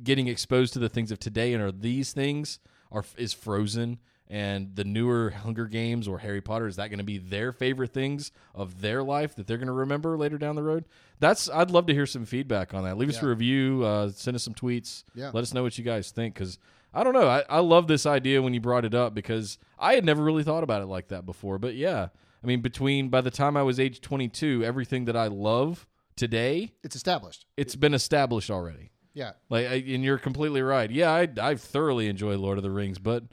[SPEAKER 1] getting exposed to the things of today? And are these things are is Frozen and the newer Hunger Games or Harry Potter is that going to be their favorite things of their life that they're going to remember later down the road? That's I'd love to hear some feedback on that. Leave us a review, uh, send us some tweets.
[SPEAKER 2] Yeah.
[SPEAKER 1] Let us know what you guys think because I don't know. I, I love this idea when you brought it up because I had never really thought about it like that before. But yeah, I mean, between by the time I was age 22, everything that I love today,
[SPEAKER 2] It's established.
[SPEAKER 1] it's been established already.
[SPEAKER 2] Yeah.
[SPEAKER 1] Like, I, and you're completely right. Yeah, I I thoroughly enjoy Lord of the Rings, but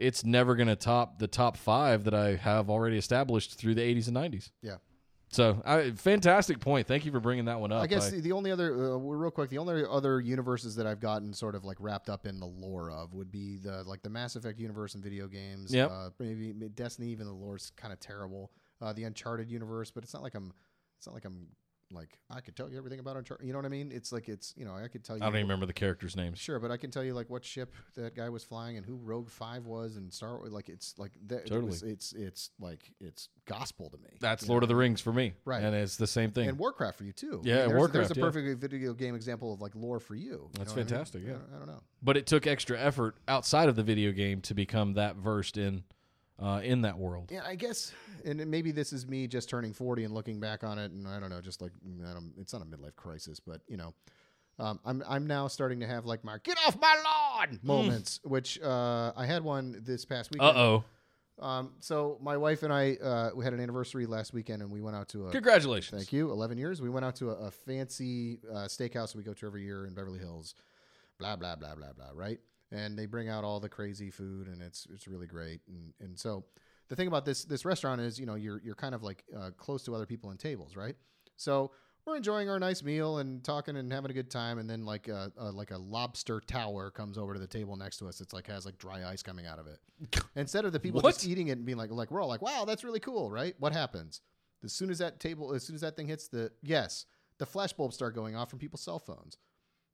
[SPEAKER 1] it's never going to top the top five that I have already established through the 80s and 90s.
[SPEAKER 2] Yeah.
[SPEAKER 1] So, I, fantastic point. Thank you for bringing that one up.
[SPEAKER 2] I guess the, the only other, uh, real quick, the only other universes that I've gotten sort of like wrapped up in the lore of would be the like the Mass Effect universe in video games.
[SPEAKER 1] Yep.
[SPEAKER 2] Uh, maybe maybe Destiny, even the lore's kind of terrible. Uh, the Uncharted universe, but it's not like I'm, it's not like I'm like I could tell you everything about Uncharted. You know what I mean? It's like it's you know I could tell you.
[SPEAKER 1] I don't even remember the characters' names.
[SPEAKER 2] Sure, but I can tell you like what ship that guy was flying and who Rogue Five was and Star Wars. Like it's like that.
[SPEAKER 1] Totally.
[SPEAKER 2] It was, it's it's like it's gospel to me.
[SPEAKER 1] That's Lord
[SPEAKER 2] know?
[SPEAKER 1] of the Rings for me.
[SPEAKER 2] Right.
[SPEAKER 1] And it's the same thing.
[SPEAKER 2] and Warcraft for you too.
[SPEAKER 1] Yeah,
[SPEAKER 2] there's, There's
[SPEAKER 1] Warcraft,
[SPEAKER 2] a
[SPEAKER 1] yeah.
[SPEAKER 2] perfect video game example of like lore for you. You
[SPEAKER 1] That's
[SPEAKER 2] know what I mean?
[SPEAKER 1] fantastic, yeah.
[SPEAKER 2] I don't, I don't know.
[SPEAKER 1] but it took extra effort outside of the video game to become that versed in uh, in that world.
[SPEAKER 2] Yeah, I guess, and maybe this is me just turning forty and looking back on it, and I don't know, just like I don't, it's not a midlife crisis, but you know. Um, I'm I'm now starting to have like my get off my lawn moments, which uh, I had one this past weekend.
[SPEAKER 1] Uh oh.
[SPEAKER 2] Um, so my wife and I uh, we had an anniversary last weekend, and we went out to a
[SPEAKER 1] Congratulations.
[SPEAKER 2] Thank you. 11 years. We went out to a, a fancy uh, steakhouse we go to every year in Beverly Hills. Blah, blah, blah, blah, blah, right? And they bring out all the crazy food and it's it's really great. And, and so the thing about this this restaurant is, you know, you're, you're kind of like uh, close to other people in tables, right? So we're enjoying our nice meal and talking and having a good time. And then like a, a, like a lobster tower comes over to the table next to us. It's like has like dry ice coming out of it. Instead of the people
[SPEAKER 1] What?
[SPEAKER 2] just eating it and being like, like we're all like, wow, that's really cool, right? What happens? As soon as that table, as soon as that thing hits the yes, the flash bulbs start going off from people's cell phones,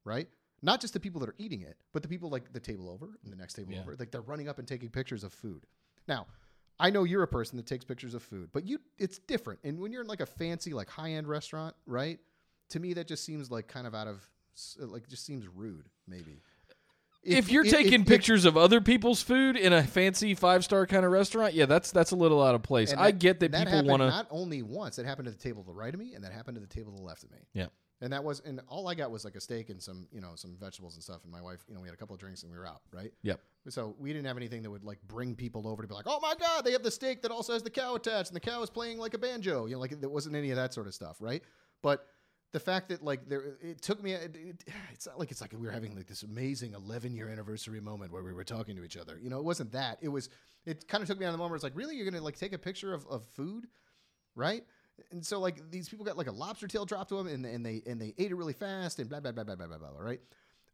[SPEAKER 2] right? Not just the people that are eating it, but the people like the table over and the next table
[SPEAKER 1] Yeah.
[SPEAKER 2] over. Like they're running up and taking pictures of food. Now, I know you're a person that takes pictures of food, but you it's different. And when you're in like a fancy, like high end restaurant, right? To me, that just seems like kind of out of like just seems rude, maybe.
[SPEAKER 1] If, you're
[SPEAKER 2] if-
[SPEAKER 1] taking
[SPEAKER 2] if-
[SPEAKER 1] pictures of other people's food in a fancy five star kind of restaurant, yeah, that's that's a little out of place. I get that, people want to.
[SPEAKER 2] Not only once, it happened to the table to the right of me, and that happened to the table to the left of me.
[SPEAKER 1] Yeah.
[SPEAKER 2] And that was, and all I got was like a steak and some, you know, some vegetables and stuff. And my wife, you know, we had a couple of drinks and we were out, right?
[SPEAKER 1] Yep.
[SPEAKER 2] So we didn't have anything that would like bring people over to be like, oh my god, they have the steak that also has the cow attached, and the cow is playing like a banjo. You know, like there wasn't any of that sort of stuff, right? But the fact that like there, it took me. It, it, it's not like it's like we were having like this amazing 11 year anniversary moment where we were talking to each other. You know, it wasn't that. It was. It kind of took me on the moment. Where it's like, really, you're gonna like take a picture of, of food, right? And so like these people got like a lobster tail dropped to them, and, and they and they ate it really fast, and blah blah blah blah blah blah blah. Right?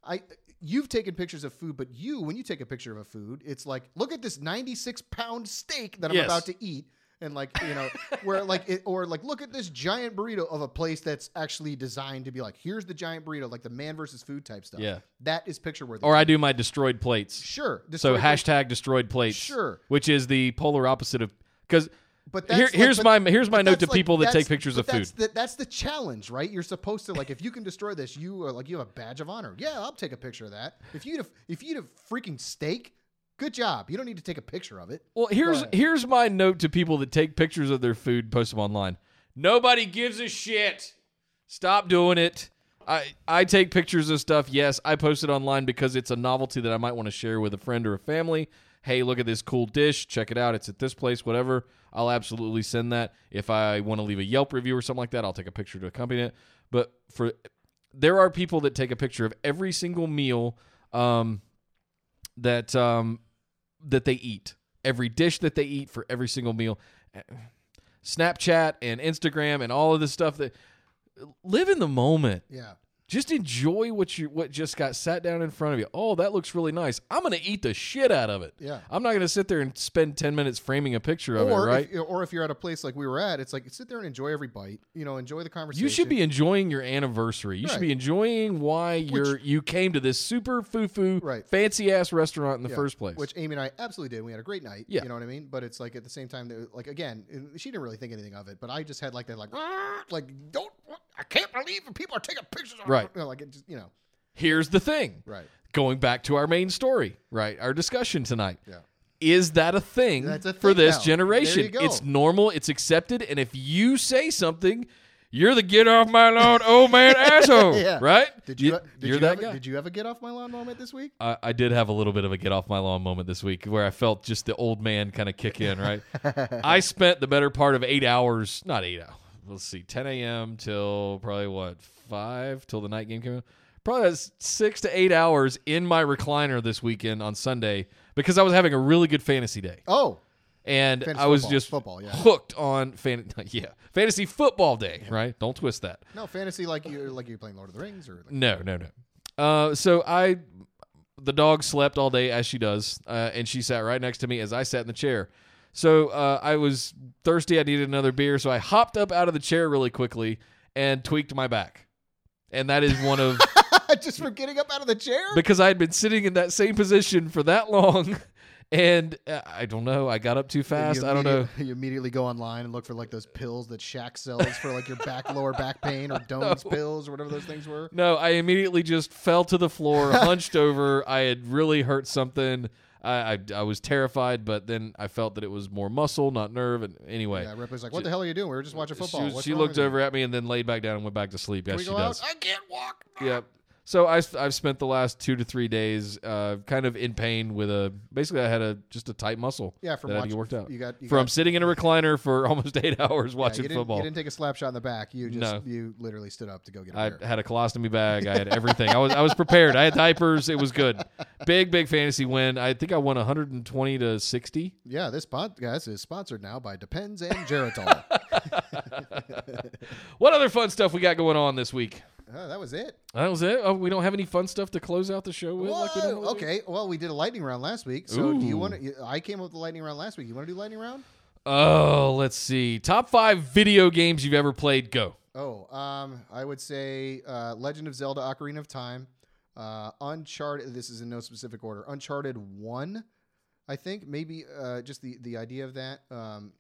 [SPEAKER 2] I you've taken pictures of food, but you when you take a picture of a food, it's like look at this 96 pound steak that I'm
[SPEAKER 1] Yes.
[SPEAKER 2] about to eat. And like you know, where like it, or like look at this giant burrito of a place that's actually designed to be like, here's the giant burrito, like the man versus food type stuff.
[SPEAKER 1] Yeah.
[SPEAKER 2] that is picture worthy.
[SPEAKER 1] Or I do my destroyed plates.
[SPEAKER 2] sure.
[SPEAKER 1] So
[SPEAKER 2] Destroy-
[SPEAKER 1] hashtag destroyed plates.
[SPEAKER 2] Sure.
[SPEAKER 1] Which is the polar opposite of because.
[SPEAKER 2] But
[SPEAKER 1] Here-
[SPEAKER 2] like-
[SPEAKER 1] here's
[SPEAKER 2] but-
[SPEAKER 1] my here's my note to
[SPEAKER 2] like-
[SPEAKER 1] people that take pictures of food.
[SPEAKER 2] That's the, that's the challenge, right? You're supposed to like if you can destroy this, you are like you have a badge of honor. Yeah, I'll take a picture of that. If you if you eat a freaking steak, good job. You don't need to take a picture of it.
[SPEAKER 1] Well, here's here's my note to people that take pictures of their food, post them online. Nobody gives a shit. Stop doing it. I I take pictures of stuff. Yes, I post it online because it's a novelty that I might want to share with a friend or a family. Hey, look at this cool dish. Check it out. It's at this place. Whatever. I'll absolutely send that. If I want to leave a Yelp review or something like that, I'll take a picture to accompany it. But for there are people that take a picture of every single meal um, that um, that they eat, every dish that they eat for every single meal. Snapchat and Instagram and all of this stuff that live in the moment.
[SPEAKER 2] Yeah.
[SPEAKER 1] Just enjoy what you what just got sat down in front of you. Oh, that looks really nice. I'm going to eat the shit out of it.
[SPEAKER 2] Yeah.
[SPEAKER 1] I'm not going to sit there and spend 10 minutes framing a picture of
[SPEAKER 2] Or
[SPEAKER 1] it, right?
[SPEAKER 2] if, or if you're at a place like we were at, it's like sit there and enjoy every bite. You know, enjoy the conversation.
[SPEAKER 1] You should be enjoying your anniversary. You should be enjoying why you're you came to this super foo foo
[SPEAKER 2] Right.
[SPEAKER 1] fancy ass restaurant in the
[SPEAKER 2] Yeah,
[SPEAKER 1] first place.
[SPEAKER 2] Which Amy and I absolutely did. We had a great night.
[SPEAKER 1] Yeah.
[SPEAKER 2] You know what I mean? But it's like at the same time, that, like again, she didn't really think anything of it, but I just had like that, like, like don't, I can't believe people are taking pictures. Of
[SPEAKER 1] Right.
[SPEAKER 2] Know, like it just, you know,
[SPEAKER 1] Here's the thing.
[SPEAKER 2] right.
[SPEAKER 1] Going back to our main story, right? Our discussion tonight.
[SPEAKER 2] Yeah.
[SPEAKER 1] Is that a thing
[SPEAKER 2] That's a
[SPEAKER 1] for this
[SPEAKER 2] now.
[SPEAKER 1] generation?
[SPEAKER 2] There you go.
[SPEAKER 1] It's normal, it's accepted, and if you say something, "You're the get off my lawn, old man asshole,"
[SPEAKER 2] Yeah.
[SPEAKER 1] right?
[SPEAKER 2] Did you?
[SPEAKER 1] Y- uh,
[SPEAKER 2] did
[SPEAKER 1] you're
[SPEAKER 2] you
[SPEAKER 1] that
[SPEAKER 2] have, a-. Did you have a get off my lawn moment this week?
[SPEAKER 1] I, I did have a little bit of a get off my lawn moment this week where I felt just the old man kind of kick in, right? I spent the better part of eight hours, not eight hours, let's see, 10 a.m. till probably what, five till the night game came out? Probably six to eight hours in my recliner this weekend on Sunday because I was having a really good fantasy day.
[SPEAKER 2] Oh,
[SPEAKER 1] And
[SPEAKER 2] Fantasy
[SPEAKER 1] I was
[SPEAKER 2] football.
[SPEAKER 1] just
[SPEAKER 2] Football, yeah.
[SPEAKER 1] hooked on fan- yeah, fantasy football day, right? Don't twist that.
[SPEAKER 2] no, fantasy like you're like you're playing Lord of the Rings or like,
[SPEAKER 1] No, no, no. Uh, so I, the dog slept all day as she does, uh, and she sat right next to me as I sat in the chair. So uh, I was thirsty. I needed another beer, so I hopped up out of the chair really quickly and tweaked my back. And that is one of
[SPEAKER 2] just from getting up out of the chair.
[SPEAKER 1] because I had been sitting in that same position for that long, and uh, I don't know. I got up too fast. I don't know.
[SPEAKER 2] You immediately go online and look for like those pills that Shaq sells for like your back lower back pain or Doan's pills or whatever those things were.
[SPEAKER 1] No, I immediately just fell to the floor, hunched over. I had really hurt something. I, I I was terrified, but then I felt that it was more muscle, not nerve. And anyway,
[SPEAKER 2] Yeah, Ripley's like, "What the hell are you doing? We were just watching
[SPEAKER 1] she,
[SPEAKER 2] football."
[SPEAKER 1] was- she looked
[SPEAKER 2] with you?"
[SPEAKER 1] over at me and then laid back down and went back to sleep. Yes, she does.
[SPEAKER 2] out? I can't walk.
[SPEAKER 1] Yep. So I, I've spent the last two to three days uh, kind of in pain with a basically I had a just a tight muscle.
[SPEAKER 2] Yeah, from
[SPEAKER 1] that
[SPEAKER 2] watching-
[SPEAKER 1] worked out.
[SPEAKER 2] you got- you
[SPEAKER 1] from
[SPEAKER 2] got-
[SPEAKER 1] sitting in a recliner for almost eight hours
[SPEAKER 2] Yeah,
[SPEAKER 1] watching
[SPEAKER 2] you
[SPEAKER 1] football.
[SPEAKER 2] You didn't take a slap shot in the back. You just
[SPEAKER 1] No.
[SPEAKER 2] you literally stood up to go get a
[SPEAKER 1] I
[SPEAKER 2] beer.
[SPEAKER 1] had a colostomy bag. I had everything. I was I was prepared. I had diapers. It was good. Big big fantasy win. I think I won 120 to 60.
[SPEAKER 2] yeah, this podcast is sponsored now by Depends and Geritol.
[SPEAKER 1] What other fun stuff we got going on this week?
[SPEAKER 2] That was it.
[SPEAKER 1] That was it. Oh, we don't have any fun stuff to close out the show with. Like we normally do?
[SPEAKER 2] okay, well, we did a lightning round last week. So do you
[SPEAKER 1] Ooh.
[SPEAKER 2] want to? I came up with the lightning round last week. You want to do lightning round?
[SPEAKER 1] Oh, let's see. Top five video games you've ever played. Go.
[SPEAKER 2] Oh, um, I would say uh, Legend of Zelda: Ocarina of Time, uh, Uncharted. This is in no specific order. Uncharted One, I think maybe uh, just the the idea of that. Um,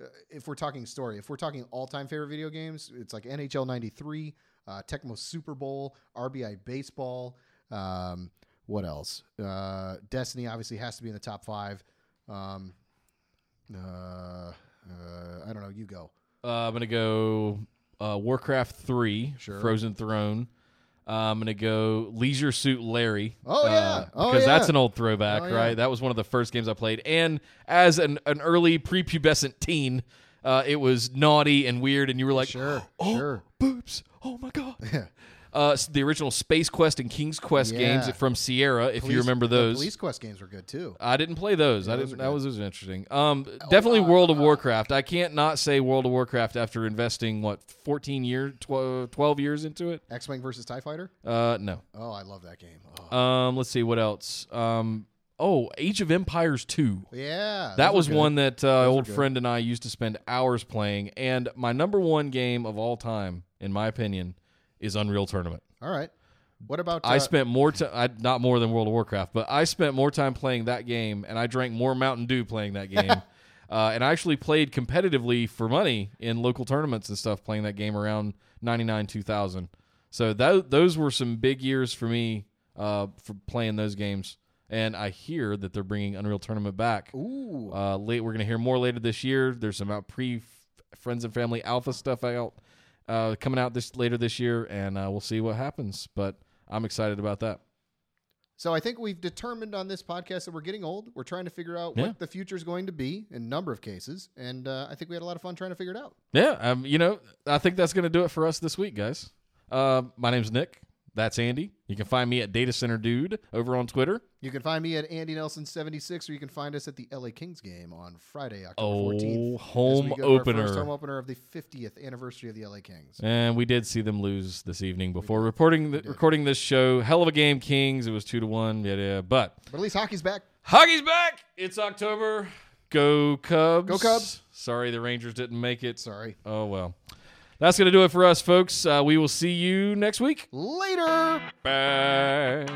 [SPEAKER 2] uh, if we're talking story, if we're talking all time favorite video games, it's like NHL '93, uh, Tecmo Super Bowl, RBI Baseball. Um, what else? Uh, Destiny obviously has to be in the top five. Um, uh, uh, I don't know. You go.
[SPEAKER 1] Uh, I'm gonna go uh, Warcraft Three,
[SPEAKER 2] Sure.
[SPEAKER 1] Frozen Throne. I'm gonna go Leisure Suit Larry.
[SPEAKER 2] Oh, yeah. Oh,
[SPEAKER 1] because that's an old throwback,
[SPEAKER 2] Oh, yeah.
[SPEAKER 1] right? That was one of the first games I played, and as an an early prepubescent teen, uh, it was naughty and weird, and you were like,
[SPEAKER 2] Sure,
[SPEAKER 1] oh,
[SPEAKER 2] sure.
[SPEAKER 1] Boobs, oh my god.
[SPEAKER 2] Yeah.
[SPEAKER 1] Uh, the original Space Quest and King's Quest games from Sierra, if you
[SPEAKER 2] Police-
[SPEAKER 1] remember
[SPEAKER 2] the
[SPEAKER 1] those.
[SPEAKER 2] Police Quest games were good too.
[SPEAKER 1] I didn't play those. I didn't. That was, was interesting. Um, definitely
[SPEAKER 2] uh,
[SPEAKER 1] World of Warcraft. I can't not say World of Warcraft after investing what 14 years, 12, 12 years into it.
[SPEAKER 2] X Wing versus Tie Fighter.
[SPEAKER 1] Uh, no.
[SPEAKER 2] Oh, I love that game. Oh.
[SPEAKER 1] Um, let's see what else. Um, oh, Age of Empires 2.
[SPEAKER 2] yeah,
[SPEAKER 1] That was one that uh, old friend and I used to spend hours playing. And my number one game of all time, in my opinion, is Unreal Tournament.
[SPEAKER 2] All right. What about?
[SPEAKER 1] I
[SPEAKER 2] uh,
[SPEAKER 1] spent more time, not more than World of Warcraft, but I spent more time playing that game, and I drank more Mountain Dew playing that game. uh, and I actually played competitively for money in local tournaments and stuff, playing that game around '99, 2000. So that, those were some big years for me uh, for playing those games. And I hear that they're bringing Unreal Tournament back.
[SPEAKER 2] Ooh.
[SPEAKER 1] Uh, late, we're going to hear more later this year. There's some out pre Friends and Family Alpha stuff out uh, coming out this later this year, and uh, we'll see what happens. But I'm excited about that.
[SPEAKER 2] So I think we've determined on this podcast that we're getting old. We're trying to figure out
[SPEAKER 1] Yeah.
[SPEAKER 2] what the future is going to be in a number of cases, and uh, I think we had a lot of fun trying to figure it out.
[SPEAKER 1] Yeah, um, you know, I think that's going to do it for us this week, guys. Uh, my name's Nick. That's Andy. You can find me at Data Center Dude over on Twitter.
[SPEAKER 2] You can find me at Andy Nelson seventy six, or you can find us at the LA Kings game on Friday, October
[SPEAKER 1] Oh,
[SPEAKER 2] fourteenth.
[SPEAKER 1] home
[SPEAKER 2] Home
[SPEAKER 1] opener.
[SPEAKER 2] home opener of the fiftieth anniversary of the LA Kings.
[SPEAKER 1] And we did see them lose this evening before reporting the, recording this show. Hell of a game, Kings. It was two to one. Yeah, yeah. But
[SPEAKER 2] But at least hockey's back.
[SPEAKER 1] hockey's back. It's October. Go Cubs.
[SPEAKER 2] Go Cubs.
[SPEAKER 1] Sorry, the Rangers didn't make it.
[SPEAKER 2] Sorry.
[SPEAKER 1] Oh well. That's gonna do it for us, folks. Uh, we will see you next week.
[SPEAKER 2] Later.
[SPEAKER 1] Bye.